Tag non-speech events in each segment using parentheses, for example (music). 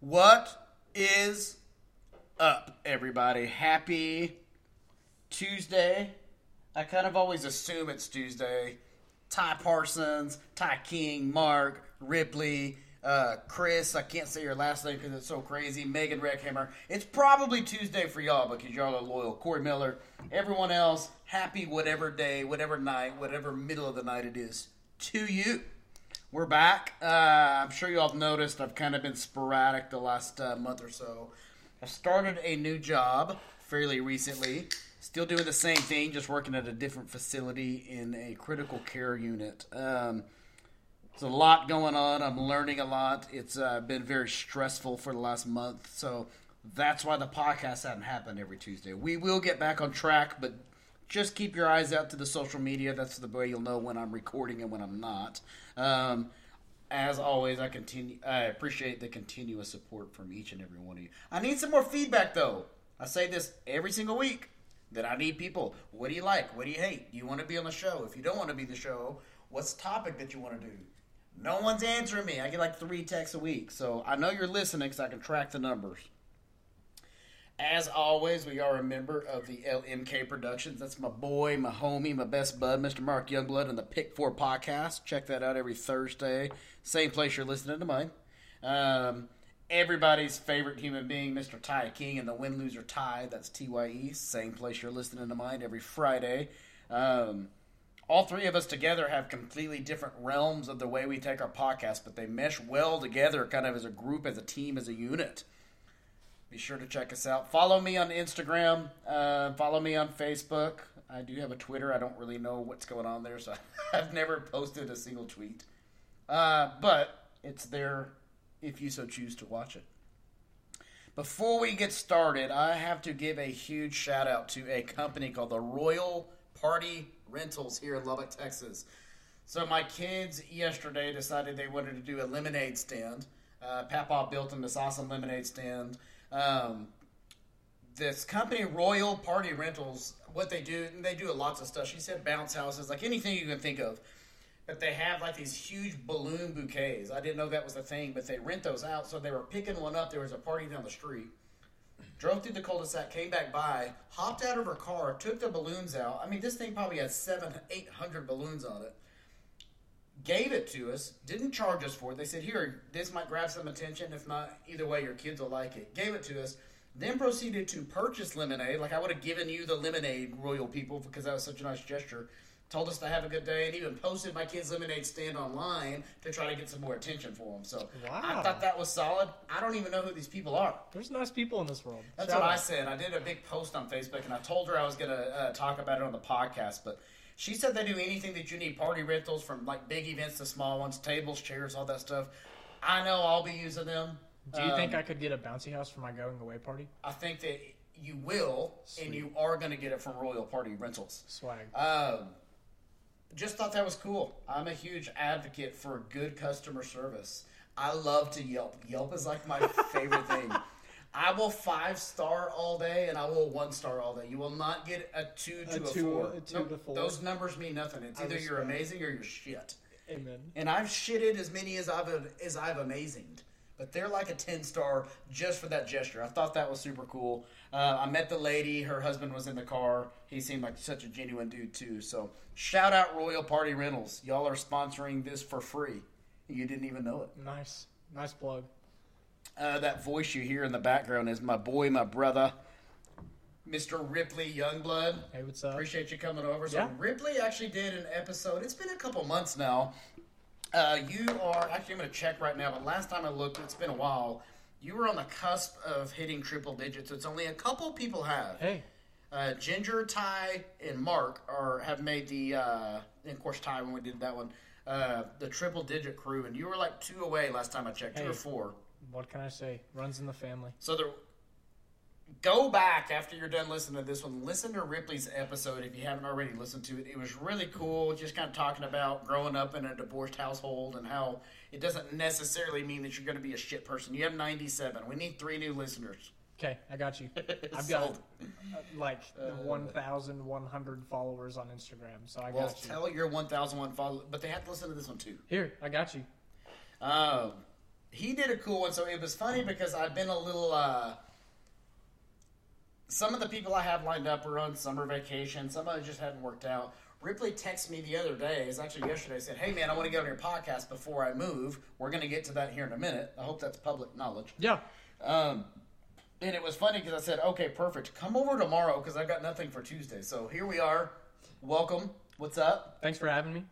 What is up, everybody? Happy Tuesday. I kind of always assume it's Tuesday. Ty Parsons, Ty King, Mark, Ripley, uh, Chris. I can't say your last name because it's so crazy. Megan Reckhammer. It's probably Tuesday for y'all because y'all are loyal. Corey Miller. Everyone else, happy whatever day, whatever night, whatever middle of the night it is to you. We're back. Uh, I'm sure you all have noticed I've kind of been sporadic the last uh, month or so. I started a new job fairly recently. Still doing the same thing, just working at a different facility in a critical care unit. Um, there's a lot going on. I'm learning a lot. It's uh, been very stressful for the last month, so that's why the podcast hasn't happened every Tuesday. We will get back on track, but just keep your eyes out to the social media. That's the way you'll know when I'm recording and when I'm not. Um, as always, I continue. I appreciate the continuous support from each and every one of you. I need some more feedback, though. I say this every single week that I need people. What do you like? What do you hate? Do you want to be on the show? If you don't want to be the show, what's the topic that you want to do? No one's answering me. I get like three texts a week, so I know you're listening, because I can track the numbers. As always, we are a member of the LMK Productions. That's my boy, my homie, my best bud, Mr. Mark Youngblood, and the Pick Four podcast. Check that out every Thursday. Same place you're listening to mine. Um, everybody's favorite human being, Mr. Ty King, and the win loser Ty. That's T Y E. Same place you're listening to mine every Friday. Um, all three of us together have completely different realms of the way we take our podcast, but they mesh well together, kind of as a group, as a team, as a unit. Be sure to check us out. Follow me on Instagram. Uh, follow me on Facebook. I do have a Twitter. I don't really know what's going on there, so (laughs) I've never posted a single tweet. Uh, but it's there if you so choose to watch it. Before we get started, I have to give a huge shout out to a company called the Royal Party Rentals here in Lubbock, Texas. So my kids yesterday decided they wanted to do a lemonade stand. Uh, Papa built them this awesome lemonade stand. Um, this company, Royal Party Rentals, what they do, they do lots of stuff. She said bounce houses, like anything you can think of. But they have like these huge balloon bouquets. I didn't know that was a thing, but they rent those out. So they were picking one up. There was a party down the street. Drove through the cul-de-sac, came back by, hopped out of her car, took the balloons out. I mean, this thing probably has seven, eight hundred balloons on it. Gave it to us, didn't charge us for it. They said, "Here, this might grab some attention. If not, either way, your kids will like it." Gave it to us. Then proceeded to purchase lemonade. Like I would have given you the lemonade, royal people, because that was such a nice gesture. Told us to have a good day, and even posted my kids' lemonade stand online to try to get some more attention for them. So Wow. I thought that was solid. I don't even know who these people are. There's nice people in this world. That's Shout what I out. said. I did a big post on Facebook, and I told her I was going to uh, talk about it on the podcast. But she said they do anything that you need party rentals from like big events to small ones, tables, chairs, all that stuff. I know I'll be using them. Do you think Um, I could get a bouncy house for my going away party? I think that you will, and you are going to get it from Royal Party Rentals. Swag. Um, just thought that was cool. I'm a huge advocate for good customer service. I love to Yelp. Yelp is like my favorite thing. (laughs) I will five star all day and I will one star all day. You will not get a two to A a, two- four. a two Nope, to four. Those numbers mean nothing. It's I either you're amazing or you're shit. Amen. And I've shitted as many as I've as I've amazinged. But they're like a ten star just for that gesture. I thought that was super cool. Uh, I met the lady. Her husband was in the car. He seemed like such a genuine dude too. So shout out Royal Party Rentals. Y'all are sponsoring this for free. You didn't even know it. Nice. Nice plug. Uh, that voice you hear in the background is my boy, my brother, Mr. Ripley Youngblood. Hey, what's up? Appreciate you coming over. So Yeah. Ripley actually did an episode. It's been a couple months now. Uh, you are actually. I'm going to check right now, but last time I looked, it's been a while. You were on the cusp of hitting triple digits. It's only a couple people have. Hey, Uh, Ginger, Ty, and Mark are have made the. Uh, and of course, Ty when we did that one, uh, the triple digit crew, and you were like two away last time I checked, two Hey. or four. What can I say? Runs in the family. So there, go back after you're done listening to this one. Listen to Ripley's episode if you haven't already listened to it. It was really cool, just kind of talking about growing up in a divorced household and how it doesn't necessarily mean that you're going to be a shit person. You have 97. We need three new listeners. Okay, I got you. (laughs) I've got uh, like 1,100 followers on Instagram, so I Well, got you. tell your 1,001 followers, but they have to listen to this one too. Here, I got you. Um, he did a cool one. So it was funny because I've been a little. uh Some of the people I have lined up are on summer vacation. Some of it just hadn't worked out. Ripley texted me the other day, it's actually yesterday, said, Hey man, I want to get on your podcast before I move. We're going to get to that here in a minute. I hope that's public knowledge. Yeah. Um, and it was funny because I said, Okay, perfect. Come over tomorrow because I've got nothing for Tuesday. So here we are. Welcome. What's up? Thanks for having me.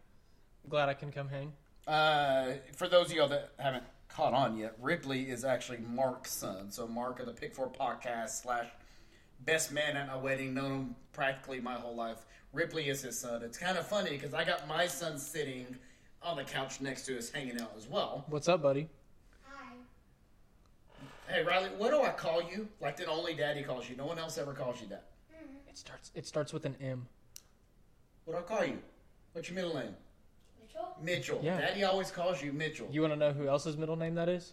Glad I can come hang. Uh, for those of y'all that haven't caught on yet, Ripley is actually Mark's son. So Mark of the Pick Four podcast slash best man at my wedding, known him practically my whole life. Ripley is his son. It's kind of funny because I got my son sitting on the couch next to us, hanging out as well. What's up, buddy? Hi. Hey Riley, what do I call you? Like that only Daddy calls you. No one else ever calls you that. Mm-hmm. It starts. It starts with an M. What do I call you? What's your middle name? Mitchell? Mitchell. Yeah. Daddy always calls you Mitchell. You want to know who else's middle name that is?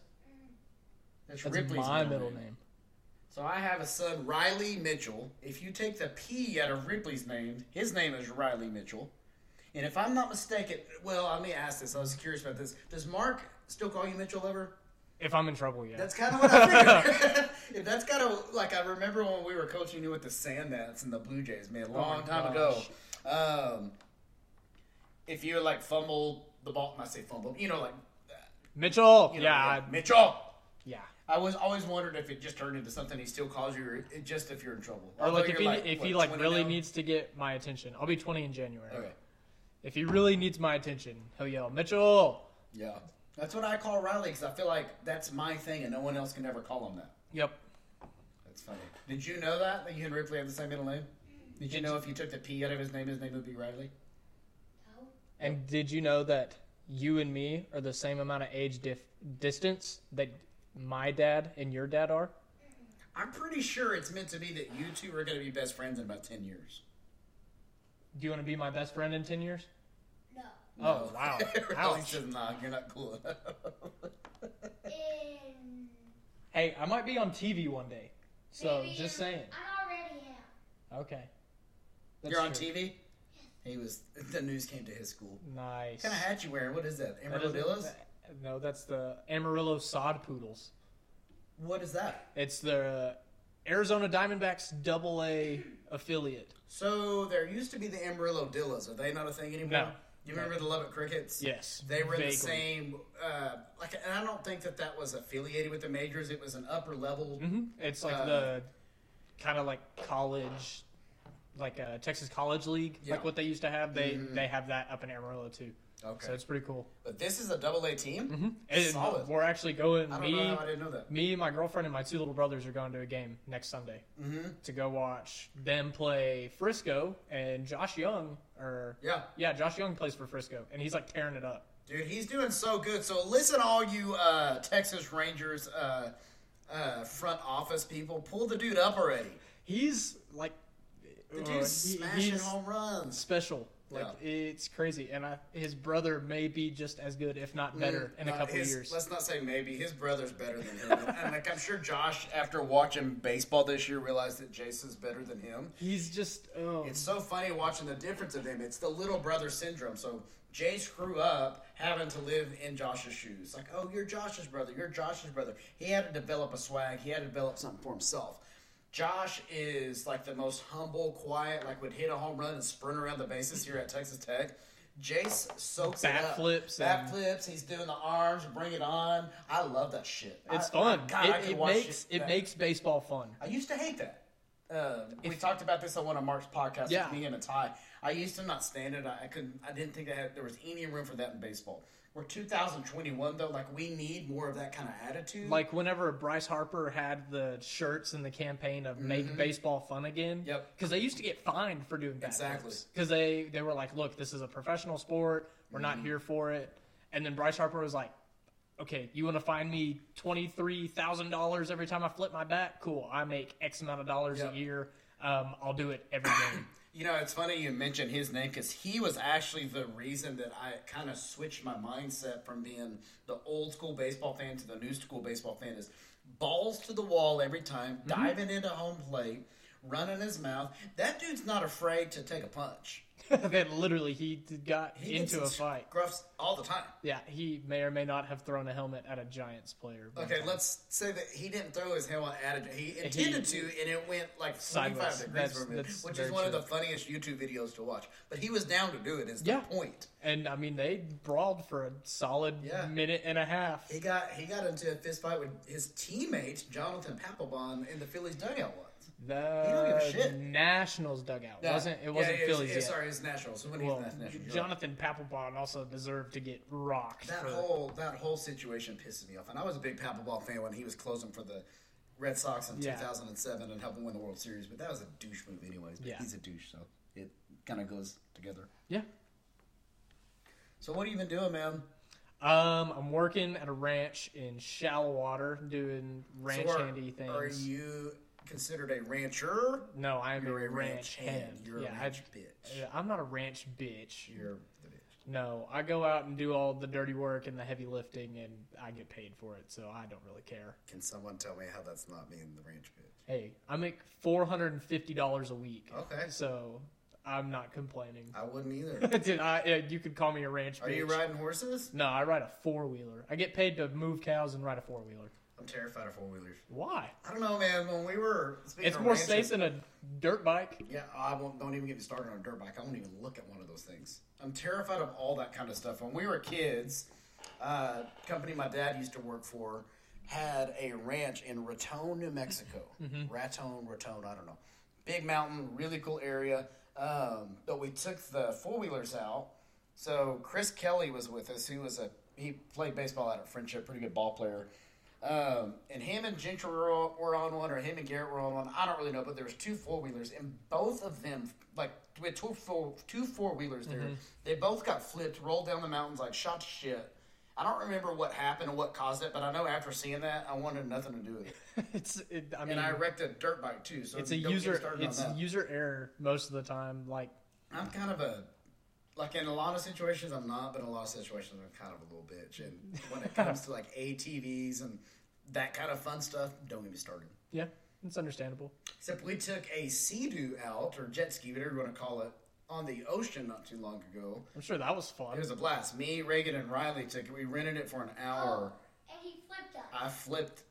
That's, That's Ripley's my middle name. So I have a son, Riley Mitchell. If you take the P out of Ripley's name, his name is Riley Mitchell. And if I'm not mistaken, well, let me ask this. I was curious about this. Does Mark still call you Mitchell ever? If I'm in trouble, yeah. That's kind of what I figured. (laughs) (laughs) if that's kind of like I remember when we were coaching you with the Sand Gnats and the Blue Jays, man, a long my time ago. Um, if you like fumble the ball, I say fumble, you know, like uh, Mitchell. you know, yeah. I- Mitchell. yeah. I was always wondered if it just turned into something he still calls you, or just if you're in trouble. Or Although like if he if what, he like really now? needs to get my attention, I'll be 20 in January. Okay. If he really needs my attention, he'll yell, Mitchell. Yeah. That's what I call Riley because I feel like that's my thing and no one else can ever call him that. Yep. That's funny. Did you know that? That you and Ripley have the same middle name? Did you know if you took the P out of his name, his name would be Riley? No. And did you know that you and me are the same amount of age dif- distance that my dad and your dad are? I'm pretty sure it's meant to be that you two are going to be best friends in about 10 years. Do you want to be my best friend in 10 years? No. Oh, wow. Riley Ouch. says, nah, you're not cool enough. In. (laughs) Hey, I might be on TV one day. So maybe just you're- saying. I already am. Okay. you're on true. TV? He was, the news came to his school. Nice. What kind of hat you wearing? What is that? Isn't- No, that's the Amarillo Sod Poodles. What is that? It's the Arizona Diamondbacks Double A affiliate. So there used to be the Amarillo Dillas. Are they not a thing anymore? No. You remember the Lubbock Crickets? Yes, They were in the vaguely. same, uh, like, and I don't think that that was affiliated with the majors. It was an upper level. hmm It's like Uh, the kind of like college, like a Texas College League, Yeah. like what they used to have. They Mhm. they have that up in Amarillo too. Okay. So it's pretty cool. but this is a double A team? hmm And Solid. we're actually going. I Me, know I didn't know that. me, my girlfriend, and my two little brothers are going to a game next Sunday Mm-hmm. to go watch them play Frisco and Josh Jung. Or Yeah. yeah, Josh Jung plays for Frisco, and he's like tearing it up. Dude, he's doing so good. So listen, all you uh, Texas Rangers uh, uh, front office people, pull the dude up already. He's like The uh, dude's he- smashing he's home runs. special. Like it's crazy, and I, his brother may be just as good, if not better, in a Uh, couple his- years. Let's not say maybe. His brother's better than him. and, like I'm sure Josh, after watching baseball this year, realized that Jason's better than him. He's just oh, It's so funny watching the difference of them. It's the little brother syndrome. So Jace grew up having to live in Josh's shoes. Like, oh, you're Josh's brother. You're Josh's brother. He had to develop a swag. He had to develop something for himself. Josh is like the most humble, quiet, like would hit a home run and sprint around the bases here at Texas Tech. Jace soaks Bat it up. flips and- flips. He's doing the arms, bring it on. I love that shit. it's I- fun. God, it it makes it makes baseball fun. I used to hate that. Uh, we talked about this on one of Mark's podcasts Yeah. with me and a tie. I used to not stand it. I, I couldn't. I didn't think that had, there was any room for that in baseball. We're 2021 though. Like we need more of that kind of attitude. Like whenever Bryce Harper had the shirts in the campaign of make baseball fun again. Mm-hmm. Yep. Because they used to get fined for doing that. Exactly. Because they they were like, look, this is a professional sport. We're not Mm-hmm. here for it. And then Bryce Harper was like, okay, you want to fine me twenty three thousand dollars every time I flip my bat? Cool. I make X amount of dollars Yep. a year. Um, I'll do it every game. (coughs) You know, it's funny you mentioned his name because he was actually the reason that I kind of switched my mindset from being the old school baseball fan to the new school baseball fan. Is balls to the wall every time, mm-hmm. diving into home plate, running his mouth. That dude's not afraid to take a punch. (laughs) that literally he got He into a fight. Gruffs all the time. Yeah, he may or may not have thrown a helmet at a Giants player. Okay, time. let's say that he didn't throw his helmet at it. He intended to, and it went like 45 Sideways. degrees from that's which is one of the funniest YouTube videos to watch. But he was down to do it. Is the point? And I mean, they brawled for a solid Yeah. minute and a half. He got he got into a fist fight with his teammate Jonathan Papelbon in the Phillies dugout once. Don't give a The. Nationals dugout wasn't it? Wasn't yeah, yeah, Phillies yeah, yet? Sorry, it's Nationals. So when Well, Nationals. Jonathan Papelbon also deserved to get rocked. That whole that whole situation pisses me off, and I was a big Papelbon fan when he was closing for the Red Sox in Yeah. 2007 and helping win the World Series. But that was a douche move, anyways. But Yeah. he's a douche, so it kind of goes together. yeah. So what are you been doing, man? Um, I'm working at a ranch in Shallowater doing ranch so are, handy things. Are you considered a rancher? no, I'm You're a a ranch ranch hand. hand. You're a ranch I, bitch. uh, I'm not a ranch bitch. You're the bitch. No, I go out and do all the dirty work and the heavy lifting, and I get paid for it, so I don't really care. Can someone tell me how that's not being the ranch bitch? Hey, I make four hundred and fifty dollars a week. Okay. So I'm not complaining. I wouldn't either. (laughs) Dude, I, uh, you could call me a ranch Are bitch. you riding horses? No, I ride a four wheeler. I get paid to move cows and ride a four wheeler. I'm terrified of four wheelers. Why? I don't know, man. When we were speaking It's more ranches- safe than a dirt bike. Yeah, I won't. Don't even get me started on a dirt bike. I won't even look at one of those things. I'm terrified of all that kind of stuff. When we were kids, uh, company my dad used to work for had a ranch in Raton, New Mexico. (laughs) Raton, Raton, I don't know. Big mountain, really cool area. Um, but we took the four wheelers out. So Chris Kelly was with us. He was a he played baseball out at Frenship, pretty good ball player. Um, and him and Gentry were, were on one, or him and Garrett were on one. I don't really know, but there was two four wheelers, and both of them, like with two four two four wheelers there, they both got flipped, rolled down the mountains like shot to shit. I don't remember what happened or what caused it, but I know after seeing that, I wanted nothing to do with it. (laughs) It's. It, I mean, And I wrecked a dirt bike too, so it's a don't get me user. It's user error most of the time. Like I'm kind of a like in a lot of situations I'm not, but in a lot of situations I'm kind of a little bitch. And when it comes to like ATVs and that kind of fun stuff, don't get me started. yeah, it's understandable. Except we took a sea-doo out or jet ski, whatever you want to call it, on the ocean not too long ago. I'm sure that was fun. It was a blast. Me, Reagan, and Riley took it. We rented it for an hour. Oh, and he flipped us. I flipped,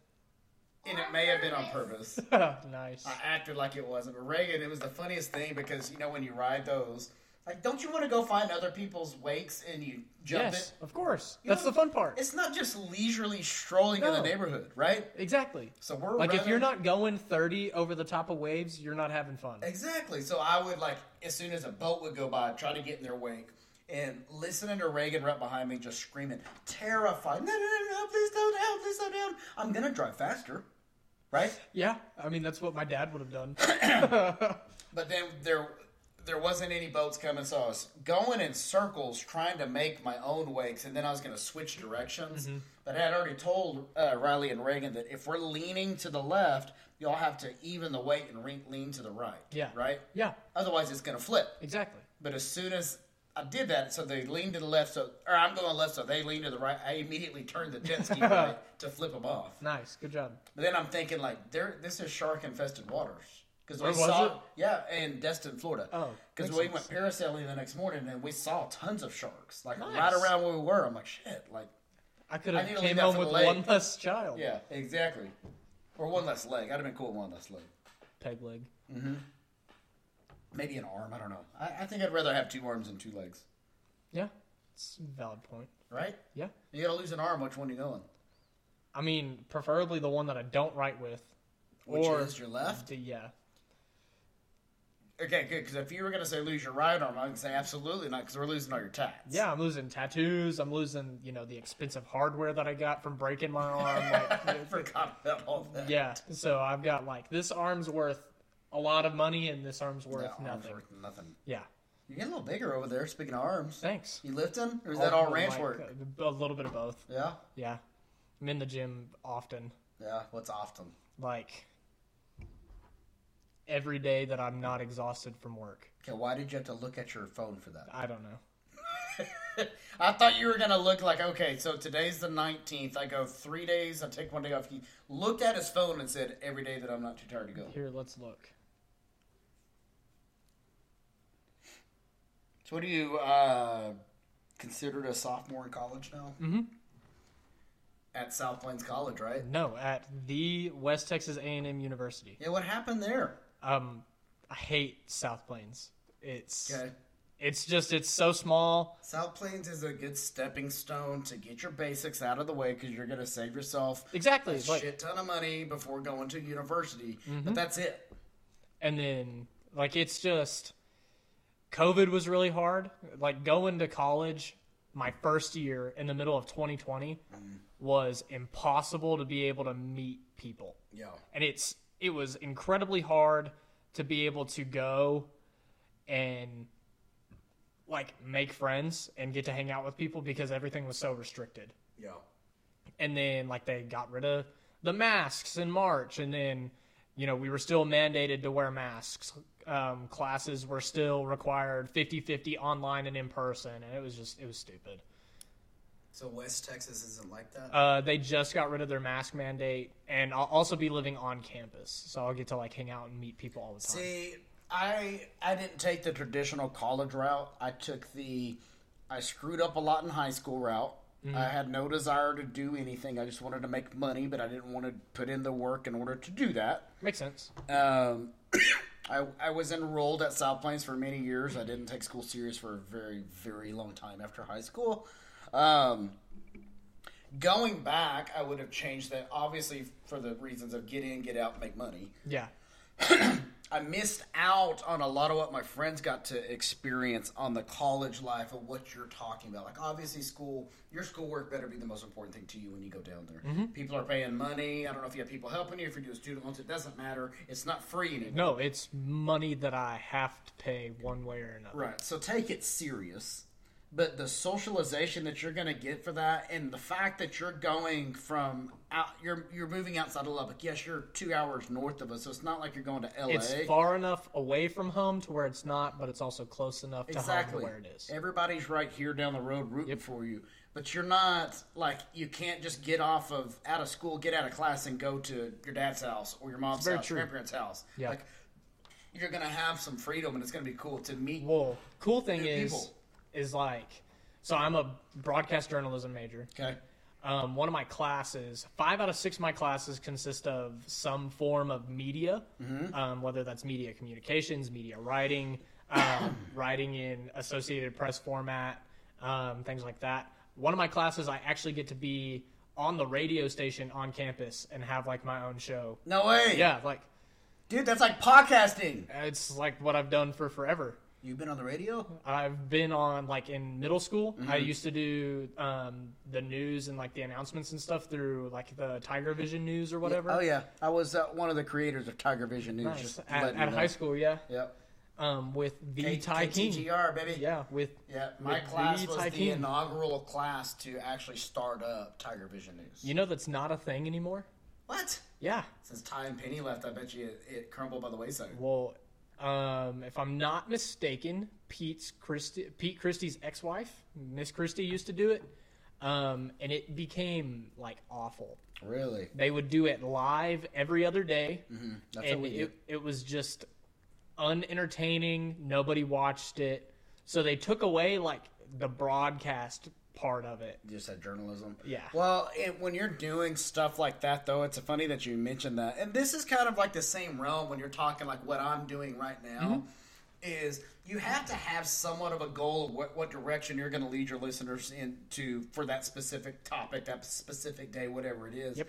and it may have been on purpose. (laughs) nice. I acted like it wasn't. But Reagan, it was the funniest thing because you know when you ride those, like, don't you want to go find other people's wakes and you jump yes, it? of course. You That's know, the fun part. It's not just leisurely strolling in the neighborhood, right? Exactly. So we're Like if you're not going 30 over the top of waves, you're not having fun. exactly. So I would like as soon as a boat would go by, try to get in their wake. And listening to Reagan right behind me just screaming, terrified, no, no, no, no, please don't down, please don't down. I'm going to drive faster, right? Yeah, I mean that's what my dad would have done. (coughs) But then there there wasn't any boats coming, so I was going in circles trying to make my own wakes, and then I was going to switch directions. Mm-hmm. But I had already told uh, Riley and Reagan that if we're leaning to the left, y'all have to even the weight and re- lean to the right. Yeah. Right? yeah, Otherwise, it's going to flip. exactly. But as soon as I did that, so they leaned to the left, so or I'm going left, so they lean to the right. I immediately turned the jet ski (laughs) right to flip them off. Nice, good job. But then I'm thinking like, there, this is shark infested waters because we saw, it? yeah, in Destin, Florida. Oh, because we sense. went parasailing the next morning and we saw tons of sharks, like Nice. right around where we were. I'm like, shit, like, I could have need to leave came home with one less child. yeah, exactly, or one less leg. I'd have been cool with one less leg, Peg leg. Mm-hmm. maybe an arm. I don't know. I, I think I'd rather have two arms than two legs, Yeah, it's a valid point. right? Yeah, You gotta lose an arm. Which one are you going? I mean preferably the one that I don't write with. Which or is your left? the- yeah, Okay, good. Because if you were gonna say lose your right arm, I would say absolutely not, because we're losing all your tats. yeah. I'm losing tattoos. I'm losing you know the expensive hardware that I got from breaking my arm. Like, (laughs) I forgot about all that. yeah, so I've got like this arm's worth a lot of money and this arm's worth That arm's nothing. worth nothing. Yeah, You're getting a little bigger over there. Speaking of arms, thanks. you lifting, or is oh, that all Oh, ranch like, work? Uh, a little bit of both. Yeah, Yeah, I'm in the gym often. yeah. What's often? Like every day that I'm not exhausted from work. Okay, why did you have to look at your phone for that? I don't know. (laughs) I thought you were gonna look like okay. So today's the nineteenth. I go three days. I take one day off. He looked at his phone and said, "Every day that I'm not too tired to go." Here, let's look. So, what do you uh, considered a sophomore in college now? Mm-hmm. At South Plains College, right? No, at the West Texas A&M University. Yeah. What happened there? Um, I hate South Plains. It's Okay. it's just it's so small. South Plains is a good stepping stone to get your basics out of the way because you're going to save yourself Exactly. a Like, Mm-hmm. shit ton of money before going to university. But that's it. and then like it's just COVID was really hard. Like going to college my first year in the middle of 2020 was impossible to be able to meet people. Yeah. and it's it was incredibly hard to be able to go and like make friends and get to hang out with people because everything was so restricted. Yeah. And then like they got rid of the masks in March and then you know we were still mandated to wear masks. Um, classes were still required 50-50 online and in person and it was just it was stupid. So West Texas isn't like that? Uh, they just got rid of their mask mandate, and I'll also be living on campus, so I'll get to like hang out and meet people all the time. See, I I didn't take the traditional college route. I took the I screwed up a lot in high school route. I had no desire to do anything. I just wanted to make money, but I didn't want to put in the work in order to do that. Makes sense. Um, (coughs) I, I was enrolled at South Plains for many years. I didn't take school serious for a very, very long time after high school. Um, going back, I would have changed that, obviously, for the reasons of get in, get out, make money. Yeah, (clears throat) I missed out on a lot of what my friends got to experience on the college life of what you're talking about. Like, obviously, school, your schoolwork better be the most important thing to you when you go down there. People are paying money. I don't know if you have people helping you, if you're doing student loans, it doesn't matter. It's not free anymore. no, it's money that I have to pay one way or another. Right. So take it serious. But the socialization that you're going to get for that, and the fact that you're going from out, you're you're moving outside of Lubbock. Yes, you're two hours north of us, so it's not like you're going to LA. It's far enough away from home to where it's not, but it's also close enough to home to where it is. Everybody's right here down the road rooting for you. But you're not like you can't just get off of out of school, get out of class, and go to your dad's house or your mom's house, true. grandparents' house. Yeah. Like you're gonna have some freedom, and it's gonna be cool to meet. Well, cool thing is, people. Is like, so I'm a broadcast journalism major. Okay. Um, one of my classes, five out of six of my classes consist of some form of media, um, whether that's media communications, media writing, um, (coughs) writing in Associated Press format, um, things like that. One of my classes, I actually get to be on the radio station on campus and have like my own show. No way. Yeah, like Dude, that's like podcasting. it's like what I've done for forever. You've been on the radio? I've been on like in middle school. I Mm-hmm. used to do um, the news and like the announcements and stuff through like the Tiger Vision News or whatever. Oh yeah, I was uh, one of the creators of Tiger Vision News. Nice. Just At, at high school, yeah. Yep. Um, with the K- Ty King. KTGR, baby. Yeah, with Yeah, my With class the was Ty the King. inaugural class to actually start up Tiger Vision News. you know that's not a thing anymore. what? Yeah. Since Ty and Penny left, I bet you it, it crumbled by the wayside. Well, um, if I'm not mistaken, Pete's Christie, Pete Christie's ex-wife, Miss Christie, used to do it, um, and it became like awful. Really? They would do it live every other day, That's and it, it was just unentertaining. Nobody watched it, so they took away like the broadcast part of it. You just said journalism. Yeah. Well, it, when you're doing stuff like that, though, it's funny that you mentioned that. And this is kind of like the same realm when you're talking like what I'm doing right now. Mm-hmm. Is you have to have somewhat of a goal of what, what direction you're going to lead your listeners into for that specific topic, that specific day, whatever it is. Yep.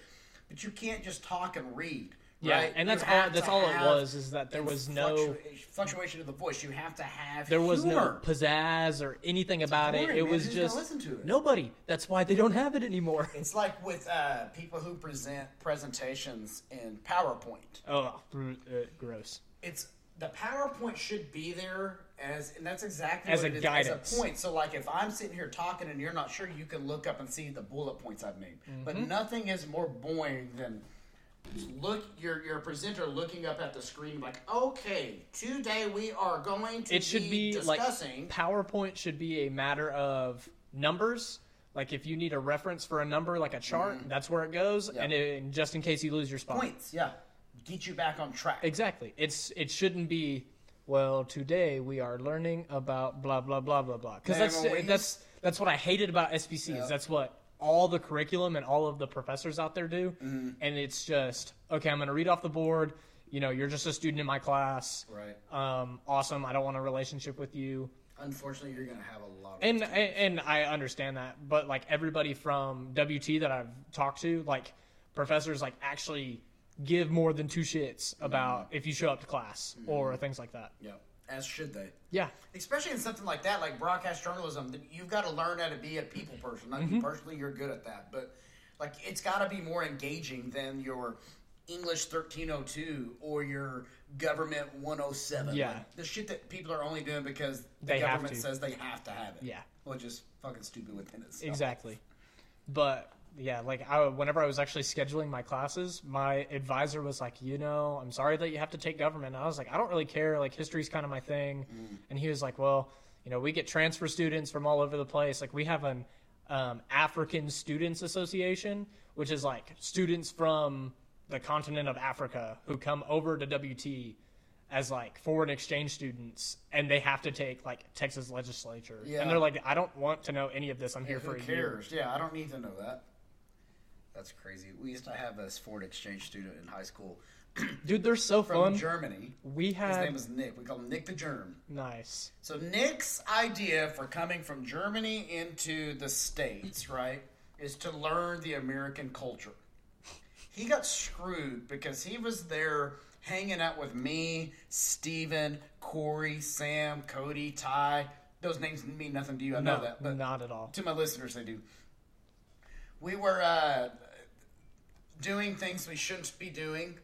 But you can't just talk and read. Yeah, right? and You that's all. That's all it was. Is that there was no. fluctua- fluctuation of the voice. You have to have There was humor. no pizzazz or anything about it. boring, It man. was Who's just listen to it? nobody. That's why they don't have it anymore. It's like with uh, people who present presentations in PowerPoint. Oh, uh, gross. It's the PowerPoint should be there as, and that's exactly As what a it is, guidance. as a point. So, like, if I'm sitting here talking and you're not sure, you can look up and see the bullet points I've made. But Mm-hmm. nothing is more boring than look your your presenter looking up at the screen like, okay, today we are going to It should be like discussing PowerPoint should be a matter of numbers. Like if you need a reference for a number, like a chart, that's where it goes. Mm-hmm. Yeah. And, it, and just in case you lose your spot. points. Yeah, get you back on track. Exactly. It's it shouldn't be well, today we are learning about blah blah blah blah blah. Because that's that's that's what I hated about SPCs. Yeah. That's what all the curriculum and all of the professors out there do. Mm-hmm. And it's just okay. I'm going to read off the board. You know, you're just a student in my class. Right. Um, awesome. I don't want a relationship with you. Unfortunately, you're gonna have a lot. Of And, and and I understand that, but like everybody from WT that I've talked to, like professors, like actually give more than two shits about if you show up to class or things like that. yeah, as should they. Yeah, Especially in something like that, like broadcast journalism, you've got to learn how to be a people person. Like Mm-hmm. you personally, you're good at that, but like it's got to be more engaging than your English 1302 or your government 107. Yeah. Like, the shit that people are only doing because the They government says they have to have it. Yeah. which is fucking stupid within itself. exactly. But yeah, like I, whenever I was actually scheduling my classes, my advisor was like, you know, I'm sorry that you have to take government. And I was like, I don't really care. Like history's kind of my thing. And he was like, well, you know, we get transfer students from all over the place. Like we have an um, African Students Association, which is like students from the continent of Africa who come over to WT as like foreign exchange students and they have to take like Texas legislature. Yeah. And they're like, I don't want to know any of this. I'm here Who for a year. cares? Yeah, I don't need to know that. That's crazy. We used to have a foreign exchange student in high school (clears throat) Dude, they're so from fun. Germany. We had His name was Nick. We call him Nick the Germ. nice. So Nick's idea for coming from Germany into the States, right, is to learn the American culture. He got screwed because he was there hanging out with me, Steven, Corey, Sam, Cody, Ty. Those names mean nothing to you, I know that, but not at all. to my listeners, they do. We were uh, doing things we shouldn't be doing,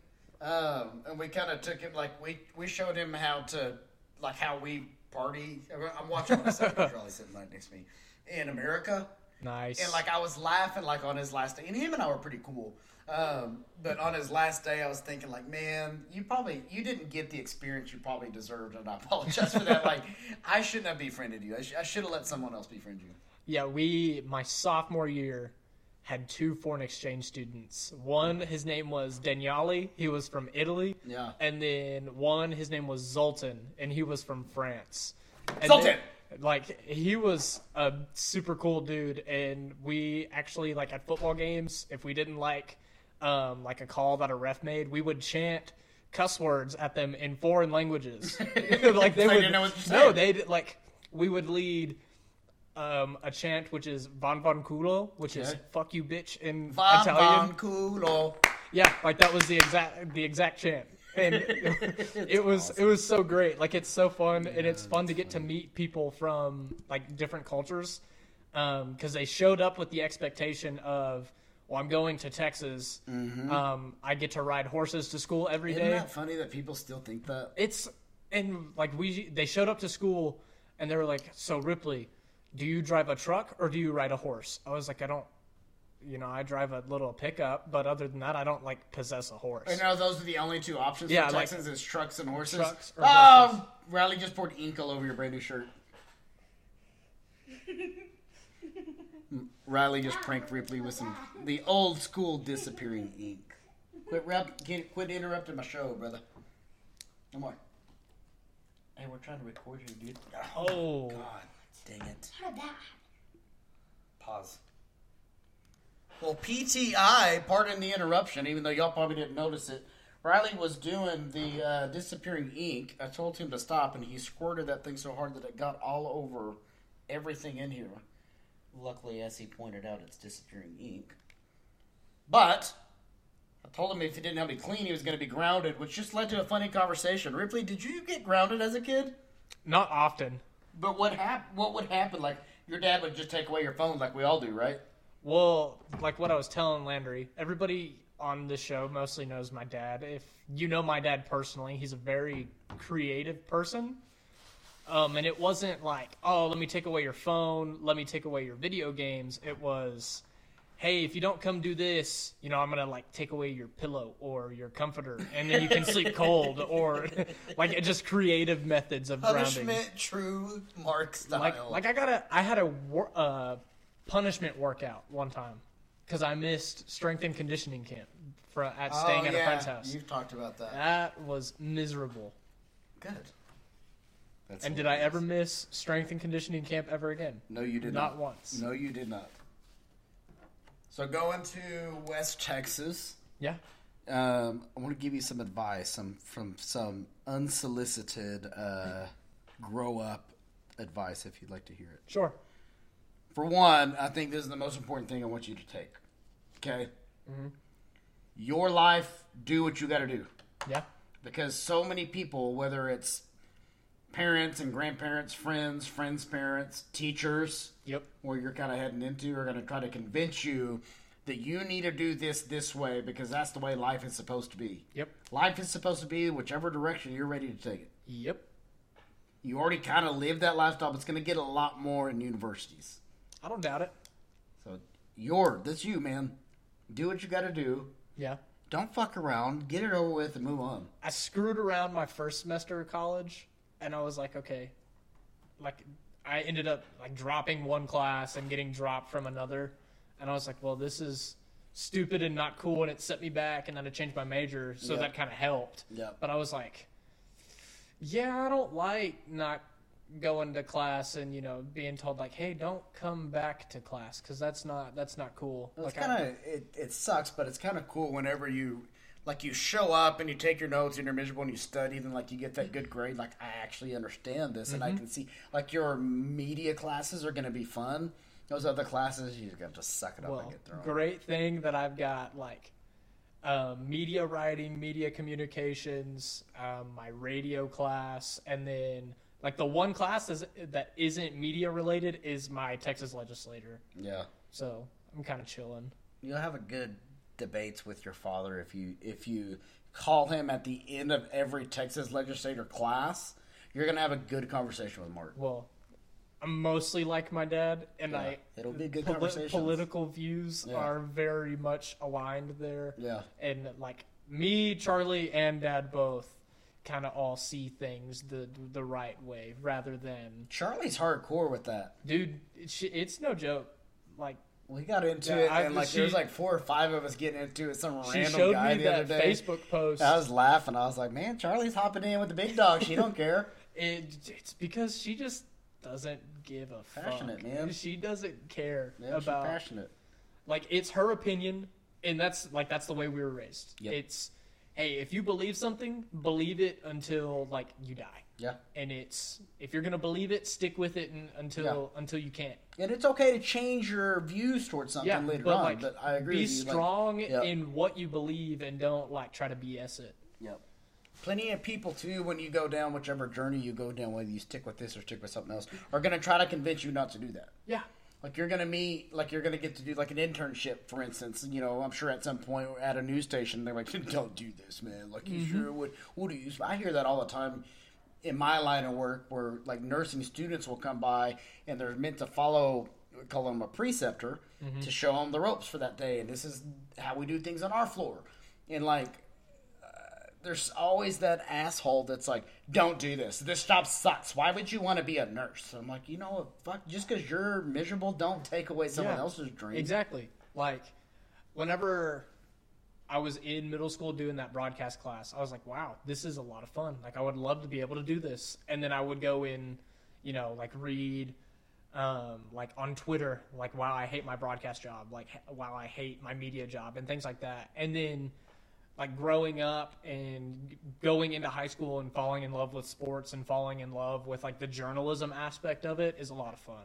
um, and we kind of took him like we we showed him how to like how we party. I'm watching my son Charlie sitting right next to me in America, Nice. and like I was laughing like on his last day, and him and I were pretty cool. Um, but on his last day, I was thinking like, man, you probably you didn't get the experience you probably deserved, and I apologize for that. Like, I shouldn't have befriended you. I, sh- I should have let someone else befriend you. yeah, we my sophomore year had two foreign exchange students. One, his name was Daniali. He was from Italy. Yeah. And then one, his name was Zoltan, and he was from France. And Zoltan! then- like he was a super cool dude, and we actually like at football games, if we didn't like um, like a call that a ref made, we would chant cuss words at them in foreign languages. (laughs) (laughs) like they would no, they did like we would lead um, a chant which is "Van Van Culo," which is "fuck you, bitch" in Van Italian. Van Culo. Yeah, like that was the exact the exact chant, and (laughs) it, was it was so great. Like it's so fun, and it's fun to get to meet people from like different cultures, because they showed up with the expectation of, well, I'm going to Texas. Um, I get to ride horses to school every Isn't day. that funny that people still think that? It's and like we they showed up to school, and they were like, "So Ripley, do you drive a truck or do you ride a horse?" I was like, "I don't." You know, I drive a little pickup, but other than that, I don't like possess a horse. I know those are the only two options Yeah, for like- Texans is trucks and horses. Trucks or oh, horses. Riley just poured ink all over your brand new shirt. Riley just pranked Ripley with some the old school disappearing ink. Quit rep, get, quit interrupting my show, brother. No more. Hey, we're trying to record you, dude. Oh. God, dang it. How did that happen? Pause. Well, PTI, pardon the interruption, even though y'all probably didn't notice it. Riley was doing the uh, disappearing ink. I told him to stop, and he squirted that thing so hard that it got all over everything in here. Luckily, as he pointed out, it's disappearing ink. But I told him if he didn't have me clean, he was going to be grounded, which just led to a funny conversation. Ripley, did you get grounded as a kid? Not often. But what hap- What would happen? Like your dad would just take away your phone, like we all do, right? Well, like what I was telling Landry, everybody on this show mostly knows my dad. If you know my dad personally, he's a very creative person. Um, and it wasn't like, oh, let me take away your phone, let me take away your video games. It was, hey, if you don't come do this, you know, I'm gonna like take away your pillow or your comforter, and then you can sleep (laughs) cold, or like just creative methods of grounding. Punishment, true Mark style. Like, like I got a, I had a wor- uh, punishment workout one time because I missed strength and conditioning camp for at staying oh, at yeah. a friend's house. You've talked about that. That was miserable. Good. That's and did I ever miss strength and conditioning camp ever again? No, you did Not not. once. No, you did not. So going to West Texas, Yeah. um, I want to give you some advice, some from some unsolicited uh, grow up advice, if you'd like to hear it. Sure. For one, I think this is the most important thing I want you to take. Okay, your life, do what you got to do. Yeah. because so many people, whether it's parents and grandparents, friends, friends' parents, teachers, Yep. where you're kind of heading into, are going to try to convince you that you need to do this this way because that's the way life is supposed to be. Yep. Life is supposed to be whichever direction you're ready to take it. Yep. You already kind of live that lifestyle, but it's going to get a lot more in universities. I don't doubt it. So, you're, that's you, man. Do what you got to do. Yeah. Don't fuck around. Get it over with and move on. I screwed around my first semester of college, and I was like, okay, like I ended up like dropping one class and getting dropped from another, and I was like, well, this is stupid and not cool, and it set me back, and then I changed my major, so Yeah. that kind of helped. Yeah. But I was like, yeah, I don't like not going to class and you know being told like, hey, don't come back to class because that's not that's not cool. Well, it's like kind of it, it sucks, but it's kind of cool whenever you like you show up and you take your notes and you're miserable and you study and like you get that good grade. Like I actually understand this and I can see like your media classes are going to be fun. Those other classes you just have to suck it up well, and get through. great thing that I've got like um, media writing, media communications, um, my radio class, and then like the one class is, that isn't media related is my Texas legislator. Yeah, So I'm kind of chilling. you'll have a good debates with your father if you if you call him at the end of every Texas legislator class. You're gonna have a good conversation with Mark. Well, I'm mostly like my dad, and Yeah, I it'll be good poli- political views Yeah. are very much aligned there. Yeah. and like me, Charlie, and Dad both kind of all see things the the right way rather than Charlie's hardcore with that. dude. It's, it's no joke. Like We got into Yeah, it, I- and like she- there was like four or five of us getting into it. Some random guy the other day. Facebook post. I was laughing. I was like, "Man, Charlie's hopping in with the big dog. She don't care." (laughs) It, it's because she just doesn't give a Passionate, fuck. man. She doesn't care Yeah, she's about passionate. like it's her opinion and that's like that's the way we were raised Yep. it's hey if you believe something believe it until like you die Yeah, and it's if you're gonna believe it stick with it and, until until you can't and it's okay to change your views towards something yeah later but on. like but I agree. be with you. like- strong Yep. in what you believe and don't like try to bs it Yep. Plenty of people too, when you go down whichever journey you go down, whether you stick with this or stick with something else, are going to try to convince you not to do that. yeah Like you're gonna meet, like you're gonna get to do like an internship, for instance. You know, I'm sure at some point at a news station they're like, (laughs) "Don't do this, man." Like you mm-hmm. sure would. What do you? I hear that all the time in my line of work, where like nursing students will come by and they're meant to follow, call them a preceptor, mm-hmm. to show them the ropes for that day, and this is how we do things on our floor, and like uh, there's always that asshole that's like, "Don't do this. This job sucks. Why would you want to be a nurse?" I'm like, you know, what? fuck. Just because you're miserable, don't take away someone Yeah, else's dream. Exactly. Like, whenever I was in middle school doing that broadcast class, I was like, wow, this is a lot of fun. Like, I would love to be able to do this. And then I would go in, you know, like read, um, like on Twitter, like, wow, I hate my broadcast job. Like, wow, I hate my media job and things like that. And then, like growing up and going into high school and falling in love with sports and falling in love with like the journalism aspect of it is a lot of fun.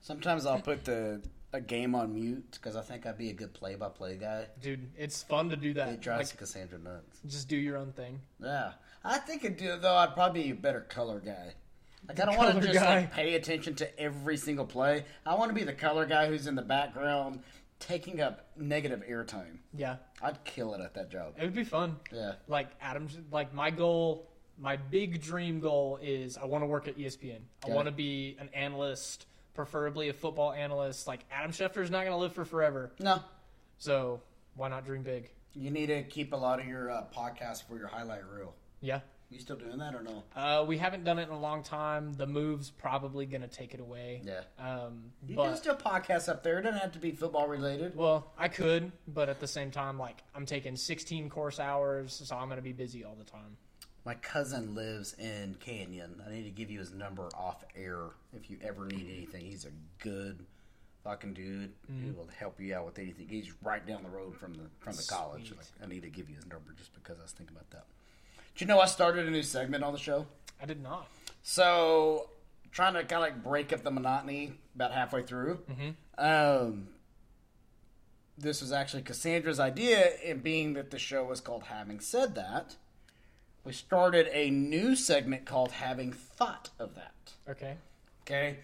Sometimes I'll put the a game on mute because I think I'd be a good play-by-play guy. Dude, it's fun to do that. It drives Like, Cassandra nuts. just do your own thing. Yeah, I think it do though. I'd probably be a better color guy. Like I don't want to just guy. like, pay attention to every single play. I want to be the color guy who's in the background, taking up negative airtime. Yeah, I'd kill it at that job. it would be fun. Yeah. Like Adams. like my goal, my big dream goal is I want to work at ESPN. I want to be an analyst, preferably a football analyst. Like Adam Schefter's not going to live for forever, No, so why not dream big? You need to keep a lot of your uh, podcasts for your highlight reel. Yeah. You still doing that or no? Uh, we haven't done it in a long time. The move's probably going to take it away. Yeah. Um, You but can still podcast up there. It doesn't have to be football related. well, I could, but at the same time, like I'm taking 16 course hours, so I'm going to be busy all the time. My cousin lives in Canyon. I need to give you his number off air if you ever need anything. He's a good fucking dude. He will help you out with anything. He's right down the road from the from the college. Like, I need to give you his number just because I was thinking about that. Did you know I started a new segment on the show? I did not. So trying to kind of like break up the monotony about halfway through. Um, this was actually Cassandra's idea, and being that the show was called Having Said That, we started a new segment called Having Thought of That. Okay. Okay.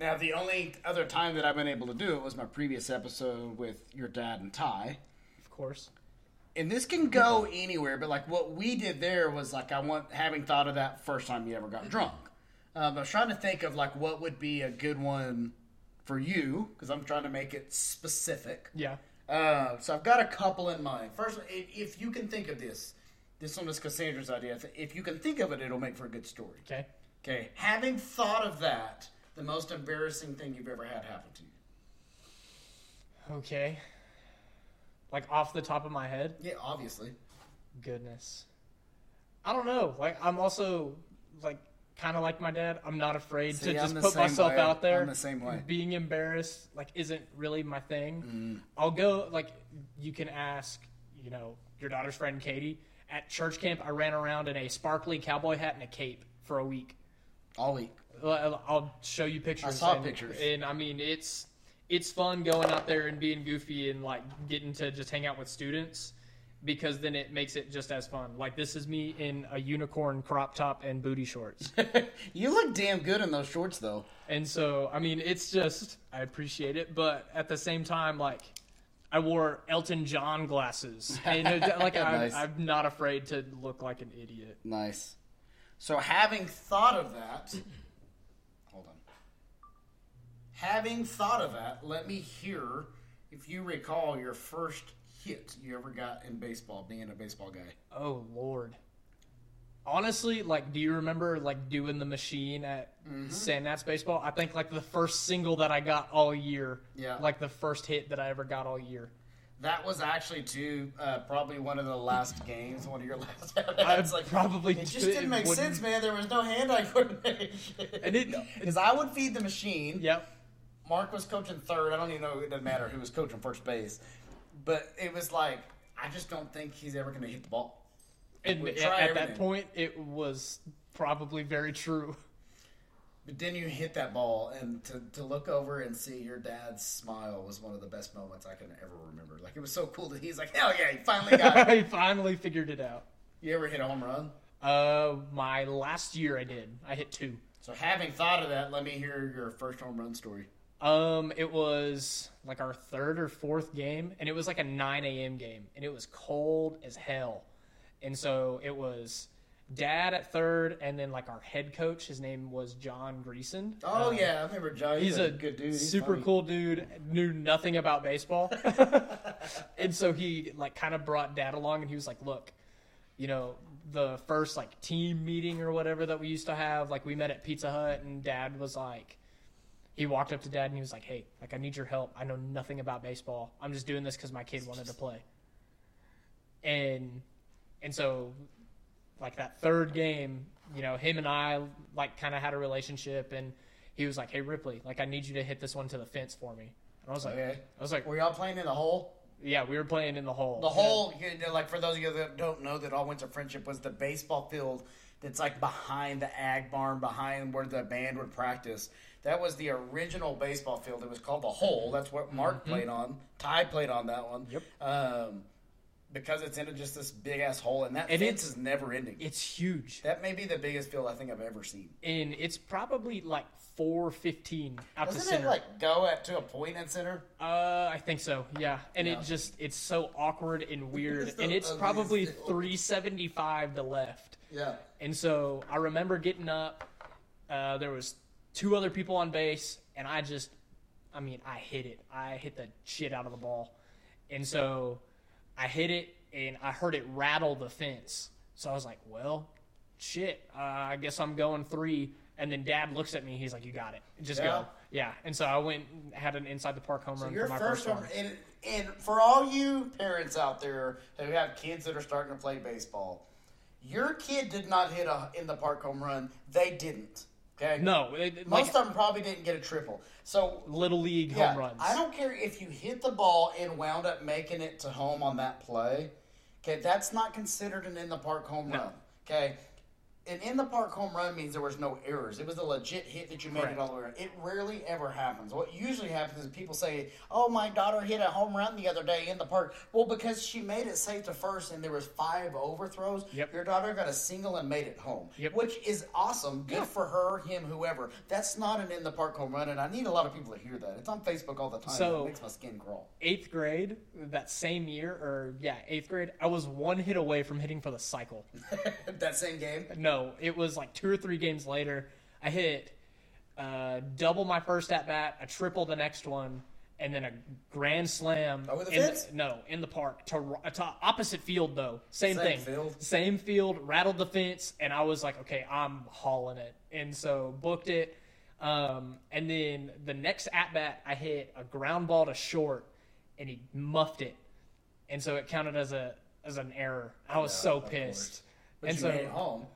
Now, the only other time that I've been able to do it was my previous episode with your dad and Ty. Of course. And this can go anywhere, but like what we did there was like I want having thought of that first time you ever got drunk. Um, I was trying to think of like what would be a good one for you because I'm trying to make it specific. Yeah. Uh, so I've got a couple in mind. First, if, if you can think of this, this one is Cassandra's idea. If, if you can think of it, it'll make for a good story. Okay. Okay, having thought of that, the most embarrassing thing you've ever had happen to you. Okay. Like off the top of my head? Yeah, obviously. Goodness. I don't know. Like I'm also like kind of like my dad. I'm not afraid See, to just put myself way. out there. I'm the same way. Being embarrassed like isn't really my thing. Mm-hmm. I'll go like you can ask, you know, your daughter's friend Katie at church camp. I ran around in a sparkly cowboy hat and a cape for a week. All week. I'll show you pictures. I saw and, pictures. and I mean it's it's fun going out there and being goofy and like getting to just hang out with students because then it makes it just as fun. Like this is me in a unicorn crop top and booty shorts, (laughs) You look damn good in those shorts, though. and so I mean it's just I appreciate it, but at the same time like. I wore Elton John glasses, (laughs) and uh, like Nice. I'm, I'm not afraid to look like an idiot. Nice. So, having thought of that, hold on. Having thought of that, let me hear if you recall your first hit you ever got in baseball, being a baseball guy. Oh Lord. Honestly, like, do you remember like doing the machine at Mm-hmm. Baseball? I think like the first single that I got all year. Yeah. Like the first hit that I ever got all year. That was actually too uh, probably one of the last games, one of your (laughs) last. It's like (laughs) probably it just didn't make wouldn't- sense, man. There was no hand-eye coordination. (laughs) And it- because I would feed the machine. Yep. Mark was coaching third. I don't even know. It doesn't matter who was coaching first base, but it was like I just don't think he's ever going to hit the ball. And at, that point, it was probably very true. But then you hit that ball, and to, to look over and see your dad's smile was one of the best moments I can ever remember. Like it was so cool that he's like, "Hell yeah, he finally got it." (laughs) I finally figured it out. You ever hit a home run? Uh, my last year I did. I hit two. So having thought of that, let me hear your first home run story. Um, it was like our third or fourth game, and it was like a 9 a.m. game, and it was cold as hell. And so it was dad at third, and then like our head coach, his name was John Greason. Oh Um, yeah, I remember John. He's, He's a good dude. He's super funny. cool dude. Knew nothing about baseball, (laughs) and so he like kind of brought dad along, and he was like, "Look, you know, the first like team meeting or whatever that we used to have, like we met at Pizza Hut, and dad was like." He walked up to dad and he was like, "Hey, like I need your help. I know nothing about baseball. I'm just doing this because my kid wanted to play." And and so, like that third game, you know, him and I like kind of had a relationship, and he was like, "Hey Ripley, like I need you to hit this one to the fence for me." And I was like, Okay. "I was like, Were y'all playing in the hole? yeah, we were playing in the hole. The hole, you know, like for those of you that don't know, that all went to Frenship was the baseball field that's like behind the ag barn, behind where the band would practice. That was the original baseball field. It was called the hole. That's what Mark played on. Ty played on that one. Mm-hmm. Yep. Um, because it's in just this big ass hole, and that And fence it's- is never ending. It's huge, that may be the biggest field I think I've ever seen. and it's probably like four fifteen out to Doesn't center. it like go at to a point in center? Uh, I think so. Yeah, and Yeah. it just it's so awkward and (laughs) weird, It's and it's probably three seventy five to left. Yeah. And so I remember getting up. Uh, there was two other people on base, and I just, I mean, I hit it. I hit the shit out of the ball, and so I hit it, and I heard it rattle the fence. So I was like, well, shit. Uh, I guess I'm going three. And then Dad looks at me. He's like, "You got it. Just Yeah? go." Yeah. And so I went and had an inside the park home So run your for my first first, one, one. and, and for all you parents out there who have kids that are starting to play baseball, Your kid did not hit a in the park home run. They didn't. Okay. No, it, it- Most like of them probably didn't get a triple. So little league yeah, home runs. I don't care if you hit the ball and wound up making it to home on that play. Okay, that's not considered an in the park home No. run. Okay. An in the park home run means there was no errors. It was a legit hit that you made Correct. it all the way around. It rarely ever happens. What usually happens is people say, "Oh, my daughter hit a home run the other day in the park." Well, because she made it safe to first, and there was five overthrows. Yep. Your daughter got a single and made it home, Yep. which is awesome. Good Yeah. for her, him, whoever. That's not an in the park home run, and I need a lot of people to hear that. It's on Facebook all the time. So- it makes my skin crawl. eighth grade, that same year, or yeah, eighth grade, I was one hit away from hitting for the cycle. (laughs) that same game. No, it was like two or three games later. I hit uh, double my first at bat, a triple the next one, and then a grand slam. Over the in fence? no, in the park to, to opposite field though. Same, Same thing. field? Same field. Rattled the fence, and I was like, okay, I'm hauling it, and so booked it. Um, and then the next at bat, I hit a ground ball to short, and he muffed it, and so it counted as a as an error. I was Yeah, so pissed. But and you so made it home.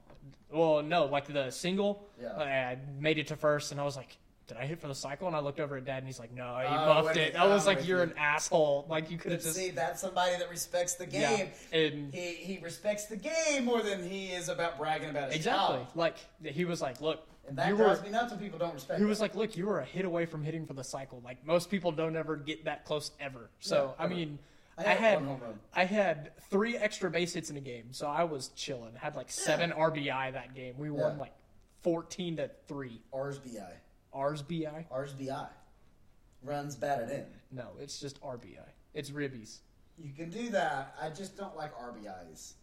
Well, no, like the single. Yeah. I made it to first, and I was like, "Did I hit for the cycle?" And I looked over at Dad, and he's like, "No, you Oh, muffed with it." I was like, "You're you. an asshole! Like you could have just." see, that's somebody that respects the game. Yeah, and- he he respects the game more than he is about bragging about his Exactly. job. Like he was like, "Look, And that you drives were." me nuts when people don't respect. He was that. like, "Look, you were a hit away from hitting for the cycle. Like most people don't ever get that close ever." So Yeah, I mean, I I had had one home run. I had three extra base hits in a game, so I was chilling. Had like seven RBI that game. We won Yeah. like fourteen to three. RSBI. RSBI? RSBI. Runs batted in. No, it's just RBI. It's ribbies. You can do that. I just don't like RBIs.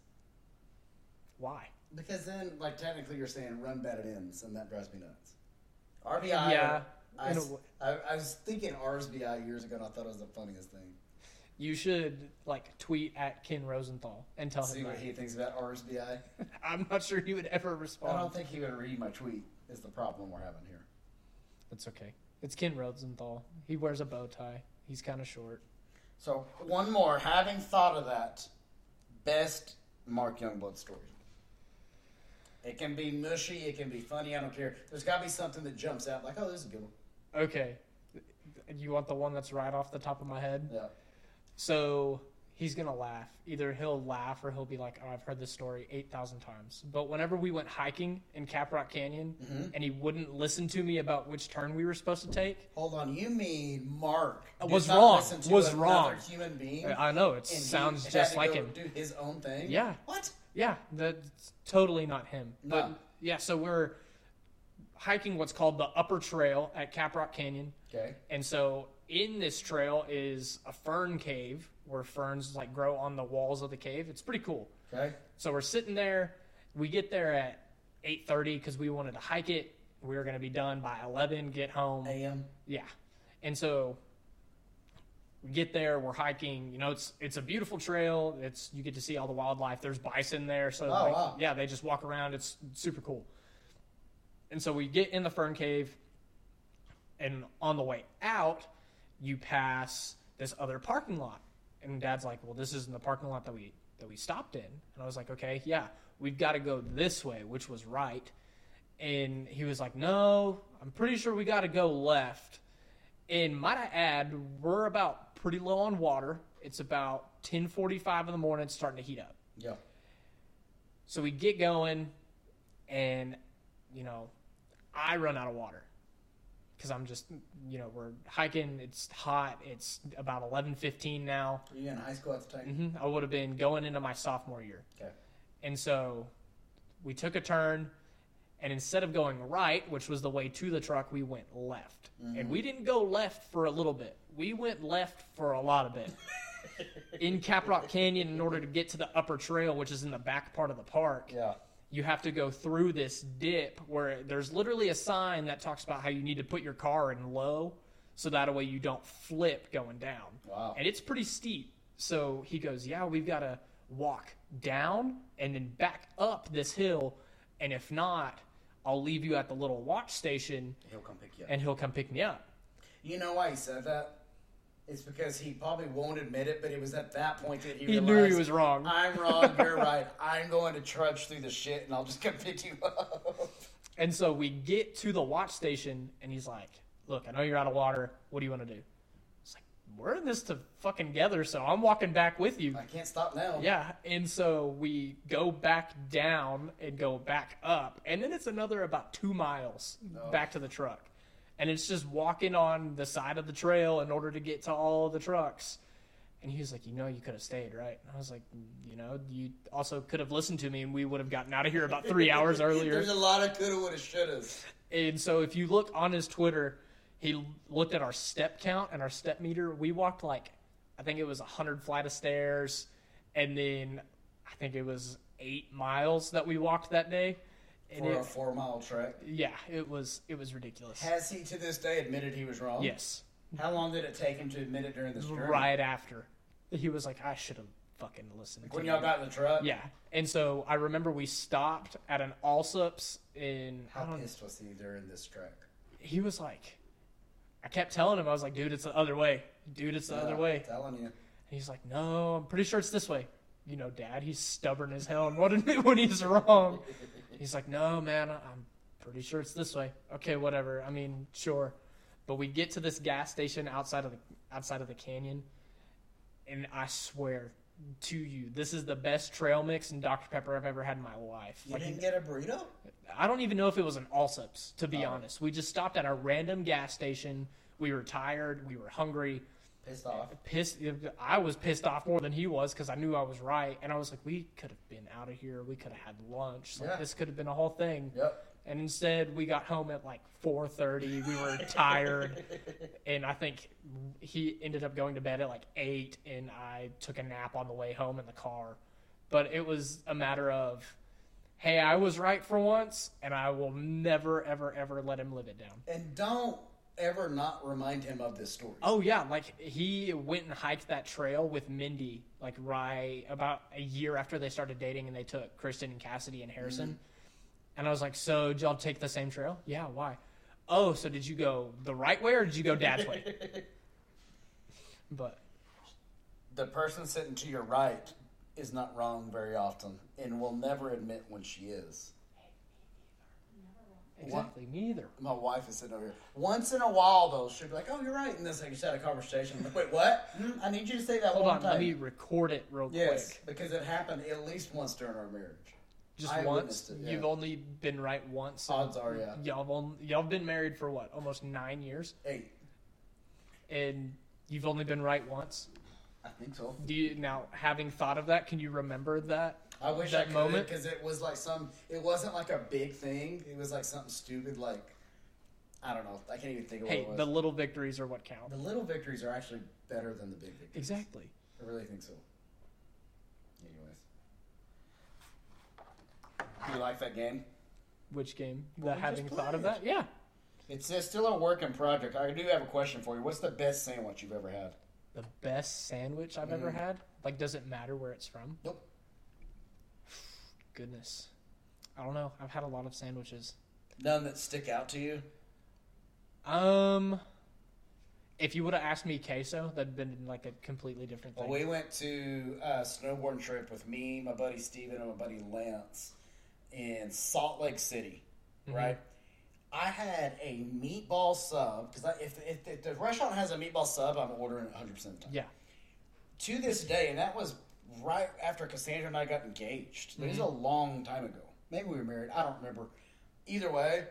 Why? Because then, like, technically you're saying run batted ins, and that drives me nuts. RBI. Yeah, I, in a s- w- I- I was thinking RSBI years ago, and I thought it was the funniest thing. You should like tweet at Ken Rosenthal and tell See him what that. he thinks about RSBI. (laughs) I'm not sure he would ever respond. I don't think he would read my tweet. Is the problem we're having here? That's okay. It's Ken Rosenthal. He wears a bow tie. He's kind of short. So one more. Having thought of that, best Mark Youngblood story. It can be mushy. It can be funny. I don't care. There's got to be something that jumps out. Like, oh, this is a good one. Okay. You want the one that's right off the top of my head? Yeah. So he's gonna laugh. Either he'll laugh or he'll be like, "Oh, I've heard this story eight thousand times." But whenever we went hiking in Caprock Canyon, Mm-hmm. and he wouldn't listen to me about which turn we were supposed to take, Hold on. You mean Mark Was wrong. Was wrong. human being? I know it sounds just like him. Do his own thing. Yeah. What? Yeah, that's totally not him. No. But yeah, so we're hiking what's called the Upper Trail at Caprock Canyon. Okay. And so in this trail is a fern cave where ferns like grow on the walls of the cave. It's pretty cool. Okay. So we're sitting there. We get there at 8:30 because we wanted to hike it. We were going to be done by 11, get home. A.M. Yeah. And so we get there, we're hiking, you know, it's it's a beautiful trail. It's you get to see all the wildlife. There's bison there, so Oh, like, wow. yeah, they just walk around. It's super cool. And so we get in the fern cave and on the way out, you pass this other parking lot. And dad's like, "Well, this isn't the parking lot that we that we stopped in." And I was like, "Okay, yeah, we've got to go this way," which was right. And he was like, "No, I'm pretty sure we got to go left." And might I add, we're about pretty low on water. It's about 10:45 in the morning, it's starting to heat up. Yeah. So we get going, and you know, I run out of water because I'm just, you know, we're hiking. It's hot. It's about 11:15 now. Were you in high school at the time? hmm I would have been going into my sophomore year. Okay. And so we took a turn, and instead of going right, which was the way to the truck, we went left. And we didn't go left for a little bit. We went left for a lot of bit. (laughs) in Caprock Canyon, in order to get to the upper trail, which is in the back part of the park, Yeah. You have to go through this dip where there's literally a sign that talks about how you need to put your car in low so that way you don't flip going down. Wow. And it's pretty steep. So he goes, Yeah, we've got to walk down and then back up this hill. And if not, I'll leave you at the little watch station He'll come pick you up. and he'll come pick me up. You know why he said that? It's because he probably won't admit it, but it was at that point that he, He realized, knew he was wrong. I'm wrong. You're (laughs) right. I'm going to trudge through the shit, and I'll just come pick you up. And so we get to the watch station, and he's like, "Look, I know you're out of water. What do you want to do?" It's like we're in this to fucking together, so I'm walking back with you. I can't stop now. Yeah, and so we go back down and go back up, and then it's another about two miles back to the truck, and it's just walking on the side of the trail in order to get to all the trucks. And he was like, "You know, you could have stayed, right?" And I was like, "You know, you also could have listened to me, and we would have gotten out of here about three (laughs) hours earlier." There's a lot of coulda, woulda, shouldas. And so if you look on his Twitter, he looked at our step count and our step meter. We walked like, I think it was a hundred flight of stairs, and then I think it was eight miles that we walked that day. And For a four mile trek. yeah, it was it was ridiculous. Has he to this day admitted he was wrong? Yes, How long did it take him to admit it during this journey? right after he was like, I should have fucking listened. When to y'all you." got in the truck? yeah, and so I remember we stopped at an Allsup's in How pissed was he during this trek? he was like, I kept telling him, I was like, dude, it's the other way. Dude, it's the other way. Telling you. And he's like, no, I'm pretty sure it's this way. You know, dad, he's stubborn as hell and what (laughs) when he's wrong. He's like, no, man, I'm pretty sure it's this way. Okay, whatever. I mean, sure. But we get to this gas station outside of the outside of the canyon, and I swear to you, this is the best trail mix and Dr. Pepper I've ever had in my life. You Like, didn't get a burrito? I don't even know if it was an Allsup's, to be Oh. honest. We just stopped at a random gas station. We were tired. We were hungry. Pissed off. Pissed. I was pissed off more than he was because I knew I was right, and I was like, "We could have been out of here. We could have had lunch. Like, Yeah. This could have been a whole thing." Yep. And instead, we got home at like 4:30. We were tired, (laughs) and I think he ended up going to bed at like eight, and I took a nap on the way home in the car. But it was a matter of, hey, I was right for once, and I will never, ever, ever let him live it down. And don't ever not remind him of this story. Oh yeah, like he went and hiked that trail with Mindy, like right about a year after they started dating, and they took Kristen and Cassidy and Harrison. Mm-hmm. And I was like, "So did y'all take the same trail? Yeah. Why? Oh, so did you go the right way or did you go Dad's way? (laughs) But The person sitting to your right is not wrong very often and will never admit when she is. Exactly, me either. My wife is sitting over here. Once in a while, though, she'll be like, "Oh, you're right," and then like you said a conversation. Like, Wait, what? Hmm, I need you to say that Hold one on, time. let me record it real yes, quick. because it happened at least once during our marriage. Just I once. it, yeah. You've only been right once. Odds are, yeah, Y'all have only, y'all have been married for what? Almost nine years, eight. and you've only been right once. I think so. Do you now, having thought of that, can you remember that? I wish That I could moment? because it was like some. It wasn't like a big thing. It was like something stupid. Like I don't know. I can't even think of Hey, what it the little victories are what count. The little victories are actually better than the big victories. Exactly. I really think so. Anyways, do you like that game? Which game? Well, the having thought of that? Yeah. It's uh, still a work in project. I do have a question for you. What's the best sandwich you've ever had? The best sandwich I've ever Mm. had. Like, does it matter where it's from? Nope. Goodness. I don't know. I've had a lot of sandwiches. None that stick out to you. Um, if you would have asked me queso, that'd been like a completely different Well, thing. we went to a snowboarding trip with me, my buddy Steven, and my buddy Lance in Salt Lake City, Mhm. right? I had a meatball sub because if, if, if the restaurant has a meatball sub, I'm ordering it 100% of the time. yeah. To this day, and that was right after Cassandra and I got engaged. It was a Mm-hmm. long time ago. Maybe we were married. I don't remember. Either way,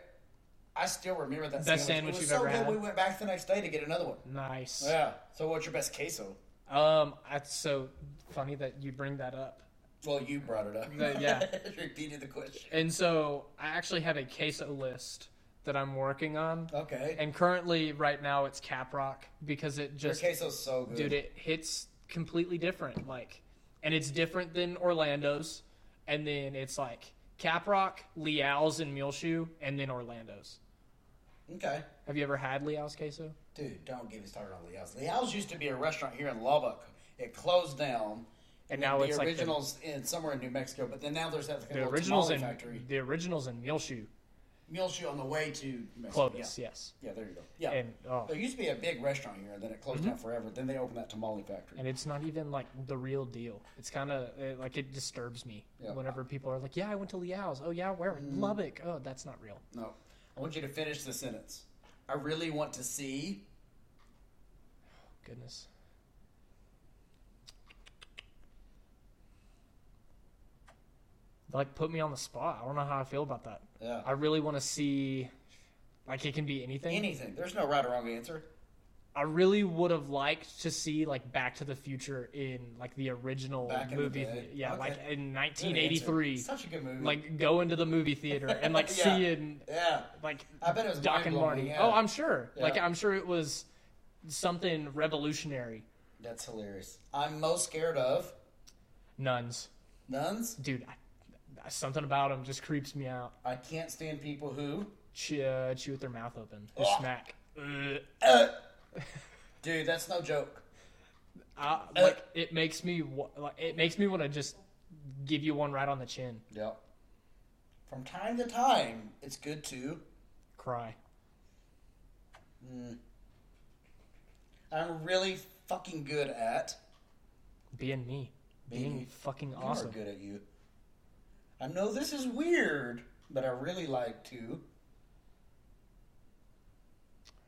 I still remember that Best sandwich. sandwich it was you've so ever good, had? we went back the next day to get another one. Nice. Yeah. So, what's your best queso? Um, that's so funny that you bring that up. Well, you brought it up. Yeah. (laughs) Repeated the question. And so I actually have a queso list that I'm working on. Okay. And currently, right now, it's Caprock because it Your just, queso's so good. dude, it hits completely different. Like, and it's different than Orlando's. And then it's like Caprock, Leal's, and Muleshoe, and then Orlando's. Okay. Have you ever had Leal's queso? Dude, don't get me started on Leal's. Leal's used to be a restaurant here in Lubbock. It closed down. And now the it's like the- originals in somewhere in New Mexico, but then now there's that The originals in factory. the originals in Muleshoe. Muleshoe on the way to Mexico. Clovis, Yeah. yes. yeah, there you go. Yeah. And oh, there used to be a big restaurant here, and then it closed Mm-hmm. down forever. Then they opened that tamale factory. and it's not even like the real deal. It's kind of like it disturbs me Yeah. whenever people are like, "Yeah, I went to Leal's." Oh yeah, where? Mm. Lubbock. Oh, that's not real. no, I want you to finish the sentence. I really want to see. Goodness. Like put me on the spot. I don't know how I feel about that. Yeah. I really want to see like it can be anything. Anything. There's no right or wrong answer. I really would have liked to see like Back to the Future in like the original in the movie. yeah, Okay. like in 1983. Such a good movie. Like go into the movie theater and like (laughs) Yeah. seeing yeah. like I bet it was Doc and Marty. yeah. Oh, I'm sure. Like I'm sure it was something revolutionary. That's hilarious. I'm most scared of Nuns, nuns. dude. I, something about them just creeps me out. I can't stand people who. Chew, uh, chew with their mouth open. Or Ugh. smack. Uh, dude, that's no joke. Uh, like it makes me wa- like it makes me want to just give you one right on the chin. Yep. From time to time, it's good to. Cry. I'm really fucking good at. Being me. Being Being- fucking You awesome. are good at you. I know this is weird, but I really like to.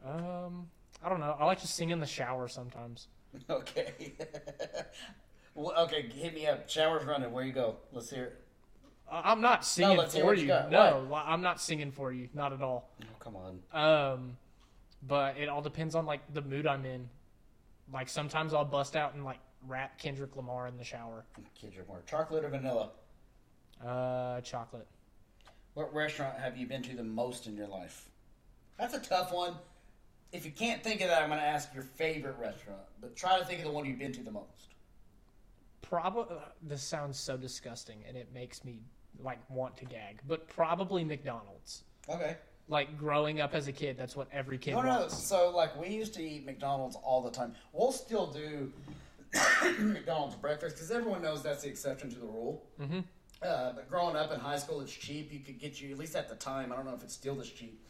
Um, I don't know. I like to sing in the shower sometimes. (laughs) Okay. (laughs) well, okay, hit me up. Shower's running. Where you go? Let's hear it. I'm not singing let's for you you. No, I'm not singing for you. Not at all. Oh, come on. Um, but it all depends on like the mood I'm in. Like sometimes I'll bust out and like rap Kendrick Lamar in the shower. Are more chocolate or vanilla. Uh, chocolate. What restaurant have you been to the most in your life? That's a tough one. If you can't think of that, I'm going to ask your favorite restaurant. But try to think of the one you've been to the most. Probably this sounds so disgusting, and it makes me like want to gag. But probably McDonald's. Okay. Like growing up as a kid, that's what every kid No, no. So, like, we used to eat McDonald's all the time. We'll still do (coughs) McDonald's breakfast because everyone knows that's the exception to the rule. Mm-hmm. Uh, but growing up in high school, it's cheap. You could get you, at least at the time, I don't know if it's still this cheap,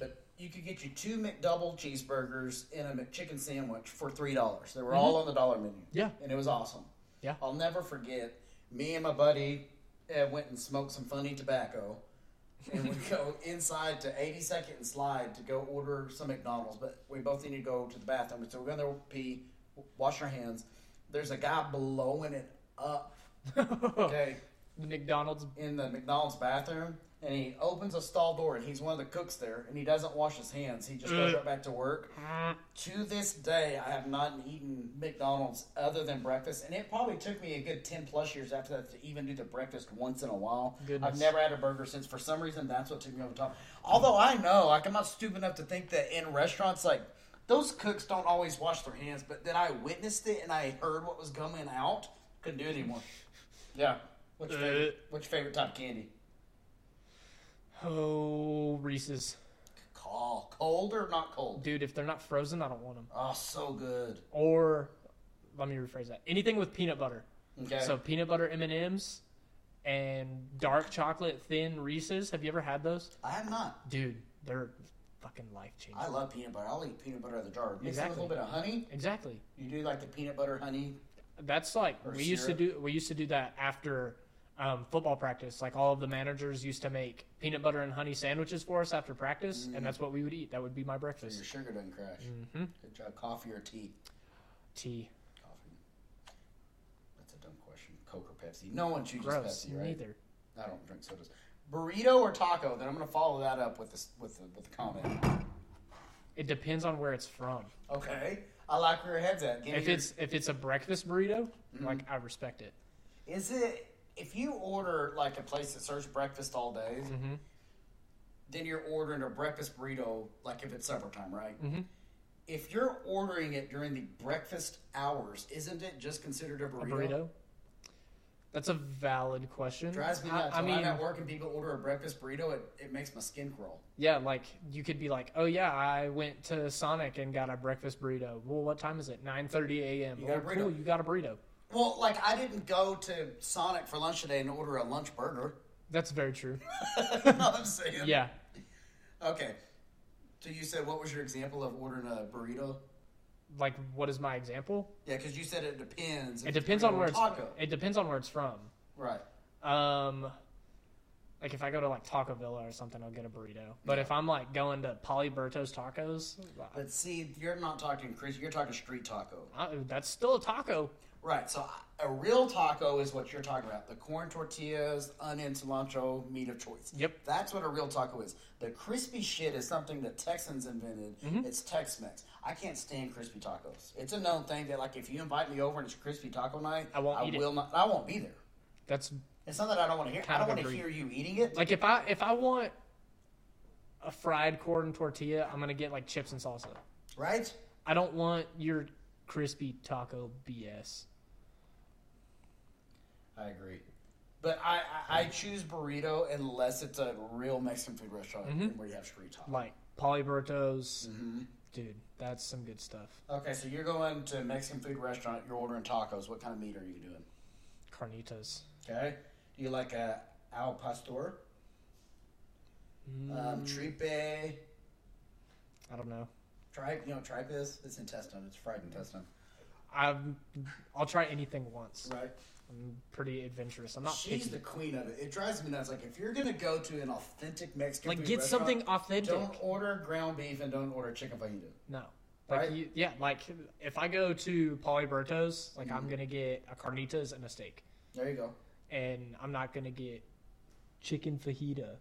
but you could get you two McDouble cheeseburgers and a McChicken sandwich for $3. They were all on the dollar menu. Yeah. And it was awesome. Yeah. I'll never forget, me and my buddy uh, went and smoked some funny tobacco. and we go (laughs) inside to 82nd and Slide to go order some McDonald's, but we both need to go to the bathroom. So we're going to pee, wash our hands. There's a guy blowing it up, (laughs) okay, McDonald's. in the McDonald's bathroom, and he opens a stall door, and he's one of the cooks there, and he doesn't wash his hands. He just goes uh. right back to work. To this day, I have not eaten McDonald's other than breakfast, and it probably took me a good 10 plus years after that to even do the breakfast once in a while. Goodness. I've never had a burger since. For some reason, that's what took me over the top. Although I know, like, I'm not stupid enough to think that in restaurants, like, those cooks don't always wash their hands, but then I witnessed it and I heard what was coming out. Couldn't do it anymore. Yeah. What's your uh, favorite, what's your favorite type of candy? Oh, Reese's. Call. Cold or not cold? Dude, if they're not frozen, I don't want them. Oh, so good. Or, let me rephrase that. Anything with peanut butter. Okay. So peanut butter M and M's and dark chocolate thin Reese's. Have you ever had those? I have not. Dude, they're fucking life changing. I love peanut butter. I'll eat peanut butter out of the jar. Mix Exactly. a little bit of honey. Exactly. You do like the peanut butter honey. That's like we used to do. We used to do that after um, football practice. Like all of the managers used to make peanut butter and honey sandwiches for us after practice, and that's what we would eat. That would be my So your breakfast. sugar doesn't crash. Mm-hmm. Good job. Coffee or tea? Tea. Coffee. That's a dumb question. Coke or Pepsi? No one chooses Gross. Pepsi, right? Neither. I don't drink sodas. Burrito or taco? Then I'm going to follow that up with this with the, with the comment. It depends on where it's from. Okay. I like where your head's at. Give If your- it's if it's a breakfast burrito, Mm-hmm. like I respect it. Is it if you order like a place that serves breakfast all day, Mm-hmm. then you're ordering a breakfast burrito like if it's supper time, right? Mm-hmm. If you're ordering it during the breakfast hours, isn't it just considered a A burrito? burrito. That's a valid question. Drives me I- nuts. I, when mean, at work and people order a breakfast burrito, it, it makes my skin crawl. yeah, like you could be like, "Oh yeah, I went to Sonic and got a breakfast burrito." Well, what time is it? Nine thirty a.m. You got a Oh, burrito. Cool, you got a burrito. Well, like I didn't go to Sonic for lunch today and order a lunch burger. That's very true. (laughs) I'm saying? Yeah, Okay. So you said what was your example of ordering a burrito? Like, what is my example? Yeah, because you said it depends. It depends on where it's. taco. It depends on where it's from. Right. Um, like if I go to like Taco Villa or something, I'll get a burrito. But Yeah. if I'm like going to Polyberto's Tacos, But see, you're not talking Chris. You're talking street taco. I, that's still a taco. Right. So a real taco is what you're talking about. The corn tortillas, onion, cilantro, meat of choice. Yep. That's what a real taco is. The crispy shit is something that Texans invented. Mm-hmm. It's Tex-Mex. I can't stand crispy tacos. It's a known thing that like if you invite me over and it's crispy taco night, I won't it. will not. I won't be there. That's It's not that I don't want to hear. I don't want to hear you eating it. like if I if I want a fried corn tortilla, I'm gonna get like chips and salsa. right. I don't want your crispy taco BS. I agree. But I, I, I choose burrito unless it's a real Mexican food restaurant Mm-hmm. where you have street taco. Like Polyberto's, Mm-hmm. dude, that's some good stuff. Okay, so you're going to a Mexican food restaurant. You're ordering tacos. What kind of meat are you doing? Carnitas. Okay. Do you like a al pastor? Um, tripe. I don't know. Tripe. You know what tripe is? It's intestine. It's fried intestine. I'm I'll try anything once. Right. I'm pretty adventurous. I'm not She's picky. the queen of it. It drives me nuts. Like if you're gonna go to an authentic Mexican Like get something authentic. Don't order ground beef and don't order chicken fajita. No. Like Right? you, yeah, like if I go to Polyberto's, like Mm-hmm. I'm gonna get a carnitas and a steak, There you go. and I'm not gonna get chicken fajita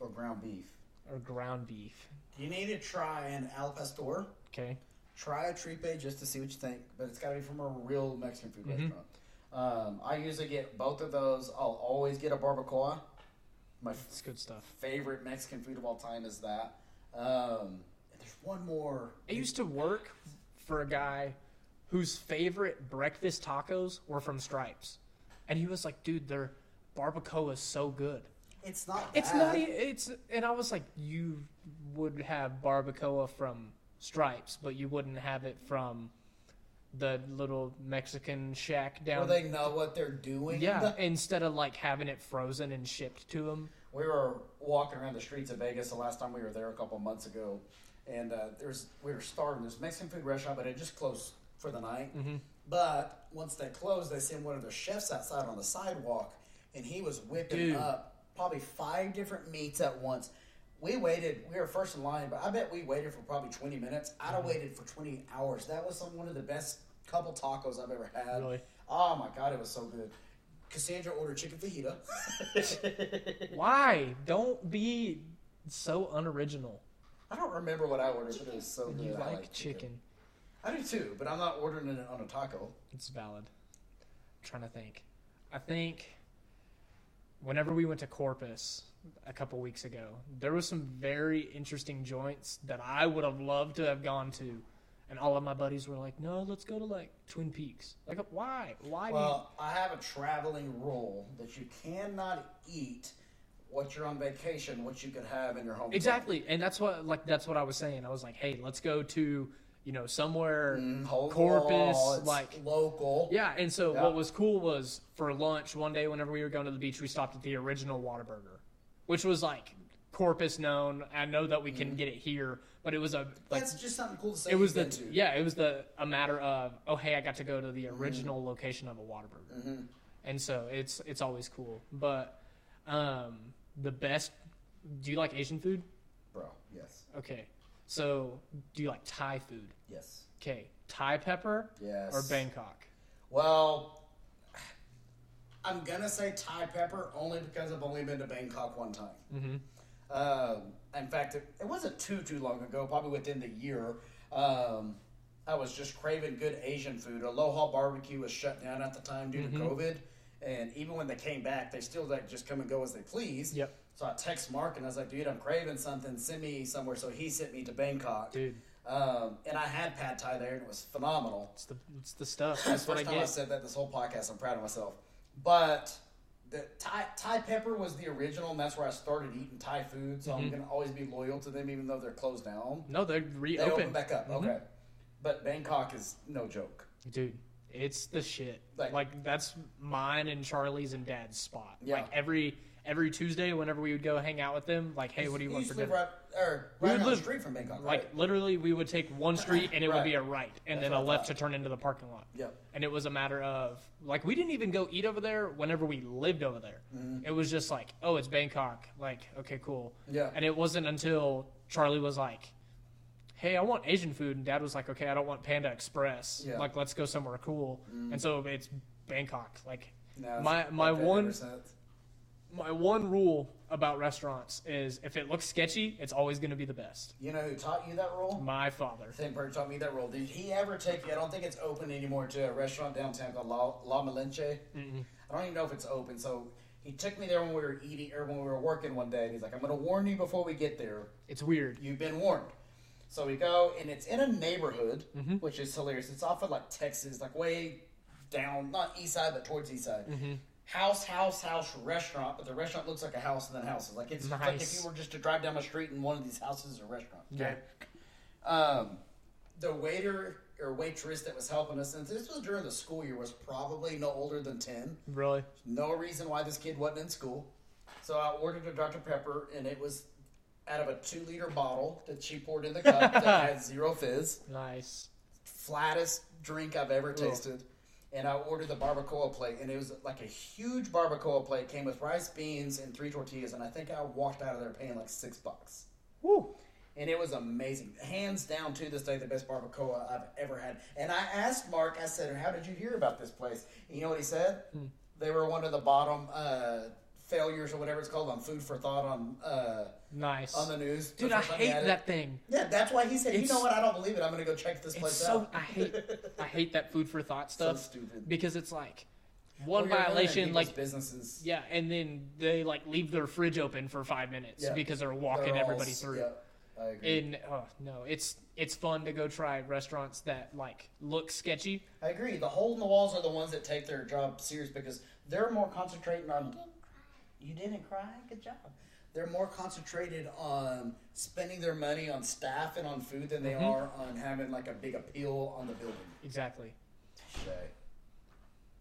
Or ground beef. or ground beef. You need to try an al pastor. Okay. Try a tripe just to see what you think, but it's got to be from a real Mexican food Mhm. restaurant. Um, I usually get both of those. I'll always get a barbacoa. My It's good stuff. favorite Mexican food of all time is that. Um, and there's one more. I used to work for a guy whose favorite breakfast tacos were from Stripes, and he was like, "Dude, their barbacoa is so good." It's not. It's not. It's and I was like, "You would have barbacoa from Stripes, but you wouldn't have it from the little Mexican shack down. Where down." they know what they're doing. yeah, instead of like having it frozen and shipped to them. We were walking around the streets of Vegas the last time we were there a couple months ago, and uh, there's we were starving. There's Mexican food restaurant, but it just closed for the night. Mm-hmm. But once they closed, they sent one of their chefs outside on the sidewalk, and he was whipping Dude. up probably five different meats at once. We waited. We were first in line, but I bet we waited for probably 20 minutes. I'd Mm-hmm. have waited for 20 hours. That was some, one of the best couple tacos I've ever had. Really? Oh my god, it was so good. Cassandra ordered chicken fajita. (laughs) Why? Don't be so unoriginal. I don't remember what I ordered, but it was so good. You I like chicken. I do too, but I'm not ordering it on a taco. It's valid. I'm trying to think. I think whenever we went to Corpus a couple weeks ago, there was some very interesting joints that I would have loved to have gone to. And all of my buddies were like, "No, let's go to like Twin Peaks." Like, why? Why? do you- Well, I have a traveling rule that you cannot eat what you're on vacation, what you could have in your home. exactly, and that's what like that's what I was saying. I was like, "Hey, let's go to you know somewhere mm-hmm. Corpus, Corpus, like local. Yeah, and so Yeah. what was cool was for lunch one day, whenever we were going to the beach, we stopped at the original Whataburger, which was like Corpus known. I know that we can get it here, but it was a like Mm-hmm. That's just something cool to say. it was the to. yeah, it was the a matter of oh hey, I got to go to the original location of a Whataburger, Mm-hmm. and so it's it's always cool. But um, the best. Do you like Asian food? bro. Yes, Okay, so do you like Thai food? yes, Okay, Thai pepper yes. or Bangkok? Well, I'm gonna say Thai pepper only because I've only been to Bangkok one time. Mm-hmm. Um, in fact, it, it wasn't too too long ago, probably within the year. Um, I was just craving good Asian food. Aloha Barbecue was shut down at the time due Mm-hmm. to COVID, and even when they came back, they still like just come and go as they please. Yep. So I text Mark and I was like, "Dude, I'm craving something. Send me somewhere." So he sent me to Bangkok. Dude, Um, and I had pad thai there, and it was phenomenal. it's the it's the stuff. (laughs) That's what I time I said that this whole podcast. I'm proud of myself. But the Thai, Thai pepper was the original, and that's where I started eating Thai food. So I'm Mm-hmm. going to always be loyal to them, even though they're closed down. No, they're They reopened. open back up. Mhm. Okay. But Bangkok is no joke. Dude, it's the shit. Like- Like, that's mine and Charlie's and Dad's spot. Yeah. Like every every Tuesday, whenever we would go hang out with them, like, hey, what do you You want for dinner? right, or We right would down live- the street from Bangkok, Like right? literally, we would take one street and it would be a right, and That's then a left to turn into the parking lot. Yep. And it was a matter of like we didn't even go eat over there whenever we lived over there. Mm-hmm. It was just like, oh, it's Bangkok. Like, okay, cool. Yeah. And it wasn't until Charlie was like, hey, I want Asian food, and Dad was like, okay, I don't want Panda Express. Yeah. Like, let's go somewhere cool. And so it's Bangkok. Like, No, my my one my one rule about restaurants is if it looks sketchy, it's always going to be the best. You know who taught you that rule? My father. Same person taught me that rule. Did he ever take you? I don't think it's open anymore to a restaurant downtown called La, La Malinche. I don't even know if it's open. So he took me there when we were eating or when we were working one day. And he's like, "I'm going to warn you before we get there. It's weird. You've been warned." So we go, and it's in a neighborhood, mm-hmm. which is hilarious. It's off of like Texas, like way down, not east side, but towards east side. Mm-hmm. House, house, house, restaurant, but the restaurant looks like a house and then houses. Like it's like if you were just to drive down the street and one of these houses is a restaurant. Okay. Um, the waiter or waitress that was helping us, and this was during the school year, was probably no older than ten. Really? No reason why this kid wasn't in school. So I ordered a Dr. Pepper, and it was out of a two liter bottle that she poured in the cup that (laughs) had zero fizz. Nice. Flattest drink I've ever tasted. And I ordered the barbacoa plate, and it was like a huge barbacoa plate. Came with rice, beans, and three tortillas. And I think I walked out of there paying like six bucks. Woo. And it was amazing. Hands down to this day, the best barbacoa I've ever had. And I asked Mark, I said, How did you hear about this place? And you know what he said? They were one of the bottom uh, failures or whatever it's called on Food for Thought on uh, Nice. on the news. Dude, I first time he hate that thing. Yeah, that's why he said, You know what? I don't believe it. I'm going to go check this place so out. I hate I hate that food for thought (laughs) stuff stupid. because it's like one Well, violation like businesses. yeah, and then they like leave their fridge open for five minutes Yeah. because they're walking They're all everybody through. Yeah, I agree. And oh no, it's it's fun to go try restaurants that like look sketchy. I agree. The hole in the walls are the ones that take their job serious because they're more concentrating on. You didn't cry. Good job. They're more concentrated on spending their money on staff and on food than they Mm-hmm. are on having like a big appeal on the building. Exactly. Shay,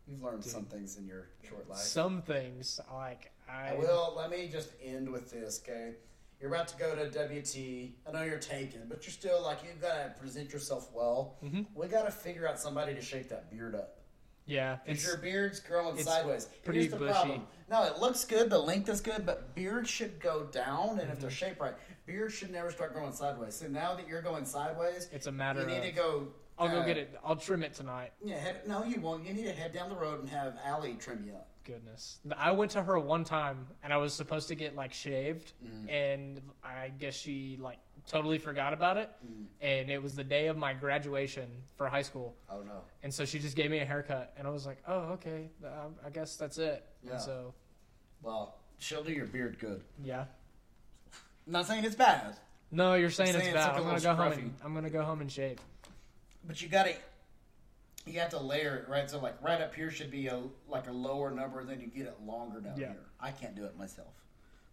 you've learned some things in your short life. Some things like I I will. Let me just end with this, okay? You're about to go to WT. I know you're taken, but you're still like you've gotta present yourself well. Mm-hmm. We gotta figure out somebody to shake that beard up. Yeah, Because your beard's growing it's sideways. pretty Here's the bushy. problem. No, it looks good. The length is good, but beard should go down. And if Mm-hmm. they're shaped right, beard should never start growing sideways. So now that you're going sideways, it's a matter you need of to go. I'll go uh, get it. I'll trim it tonight. Yeah, head, no, you won't. You need to head down the road and have Allie trim you up. Goodness. I went to her one time and I was supposed to get like shaved Mm. and I guess she like totally forgot about it Mm. and it was the day of my graduation for high school Oh no. and so she just gave me a haircut and I was like, "Oh, okay. Um, I guess that's it." Yeah. And so, Well, she'll do your beard good. yeah. I'm not saying it's bad, No, you're saying, saying it's it's bad. like a I'm going to little go home and I'm going to go home and shave. but you gotta. You have to layer it right. So like right up here should be a like a lower number, then you get it longer down Yeah. here. I can't do it myself.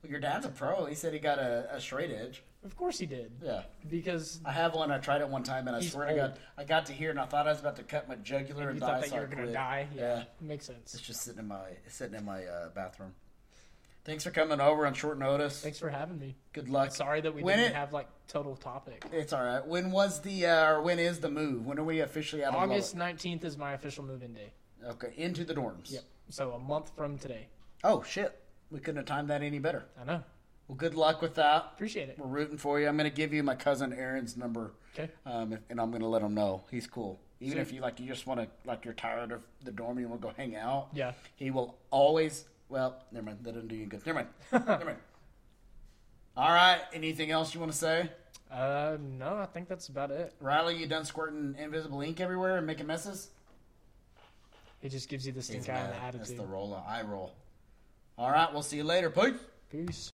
Well, your dad's a pro. He said he got a, a straight edge. Of course he did. Yeah. Because I have one. I tried it one time, and I He's swear to old. God, I got to here, and I thought I was about to cut my jugular you and, thought die. that so you were going to quit. die. Yeah. Makes sense. It's just sitting in my sitting in my uh, bathroom. Thanks for coming over on short notice. Thanks for having me. Good luck. Sorry that we When didn't it- have like total topic. It's all right. When was the uh, or when is the move? When are we officially out of August 19th is my official move-in day. Okay, into the dorms. Yep. So a month from today. Oh shit, we couldn't have timed that any better. I know. Well, good luck with that. Appreciate it. We're rooting for you. I'm going to give you my cousin Aaron's number, Okay. um, and I'm going to let him know he's cool. Even if you like, you just want to like you're tired of the dorm, and you want to go hang out. Yeah. He will always. Well, never mind. That doesn't do you good. Never mind. (laughs) never mind. All right. Anything else you want to say, Uh, no, I think that's about it. Riley? You done squirting invisible ink everywhere and making messes? It just gives you the stink eye the That's attitude. the roll. Eye roll. All right. We'll see you later. Peace. Peace.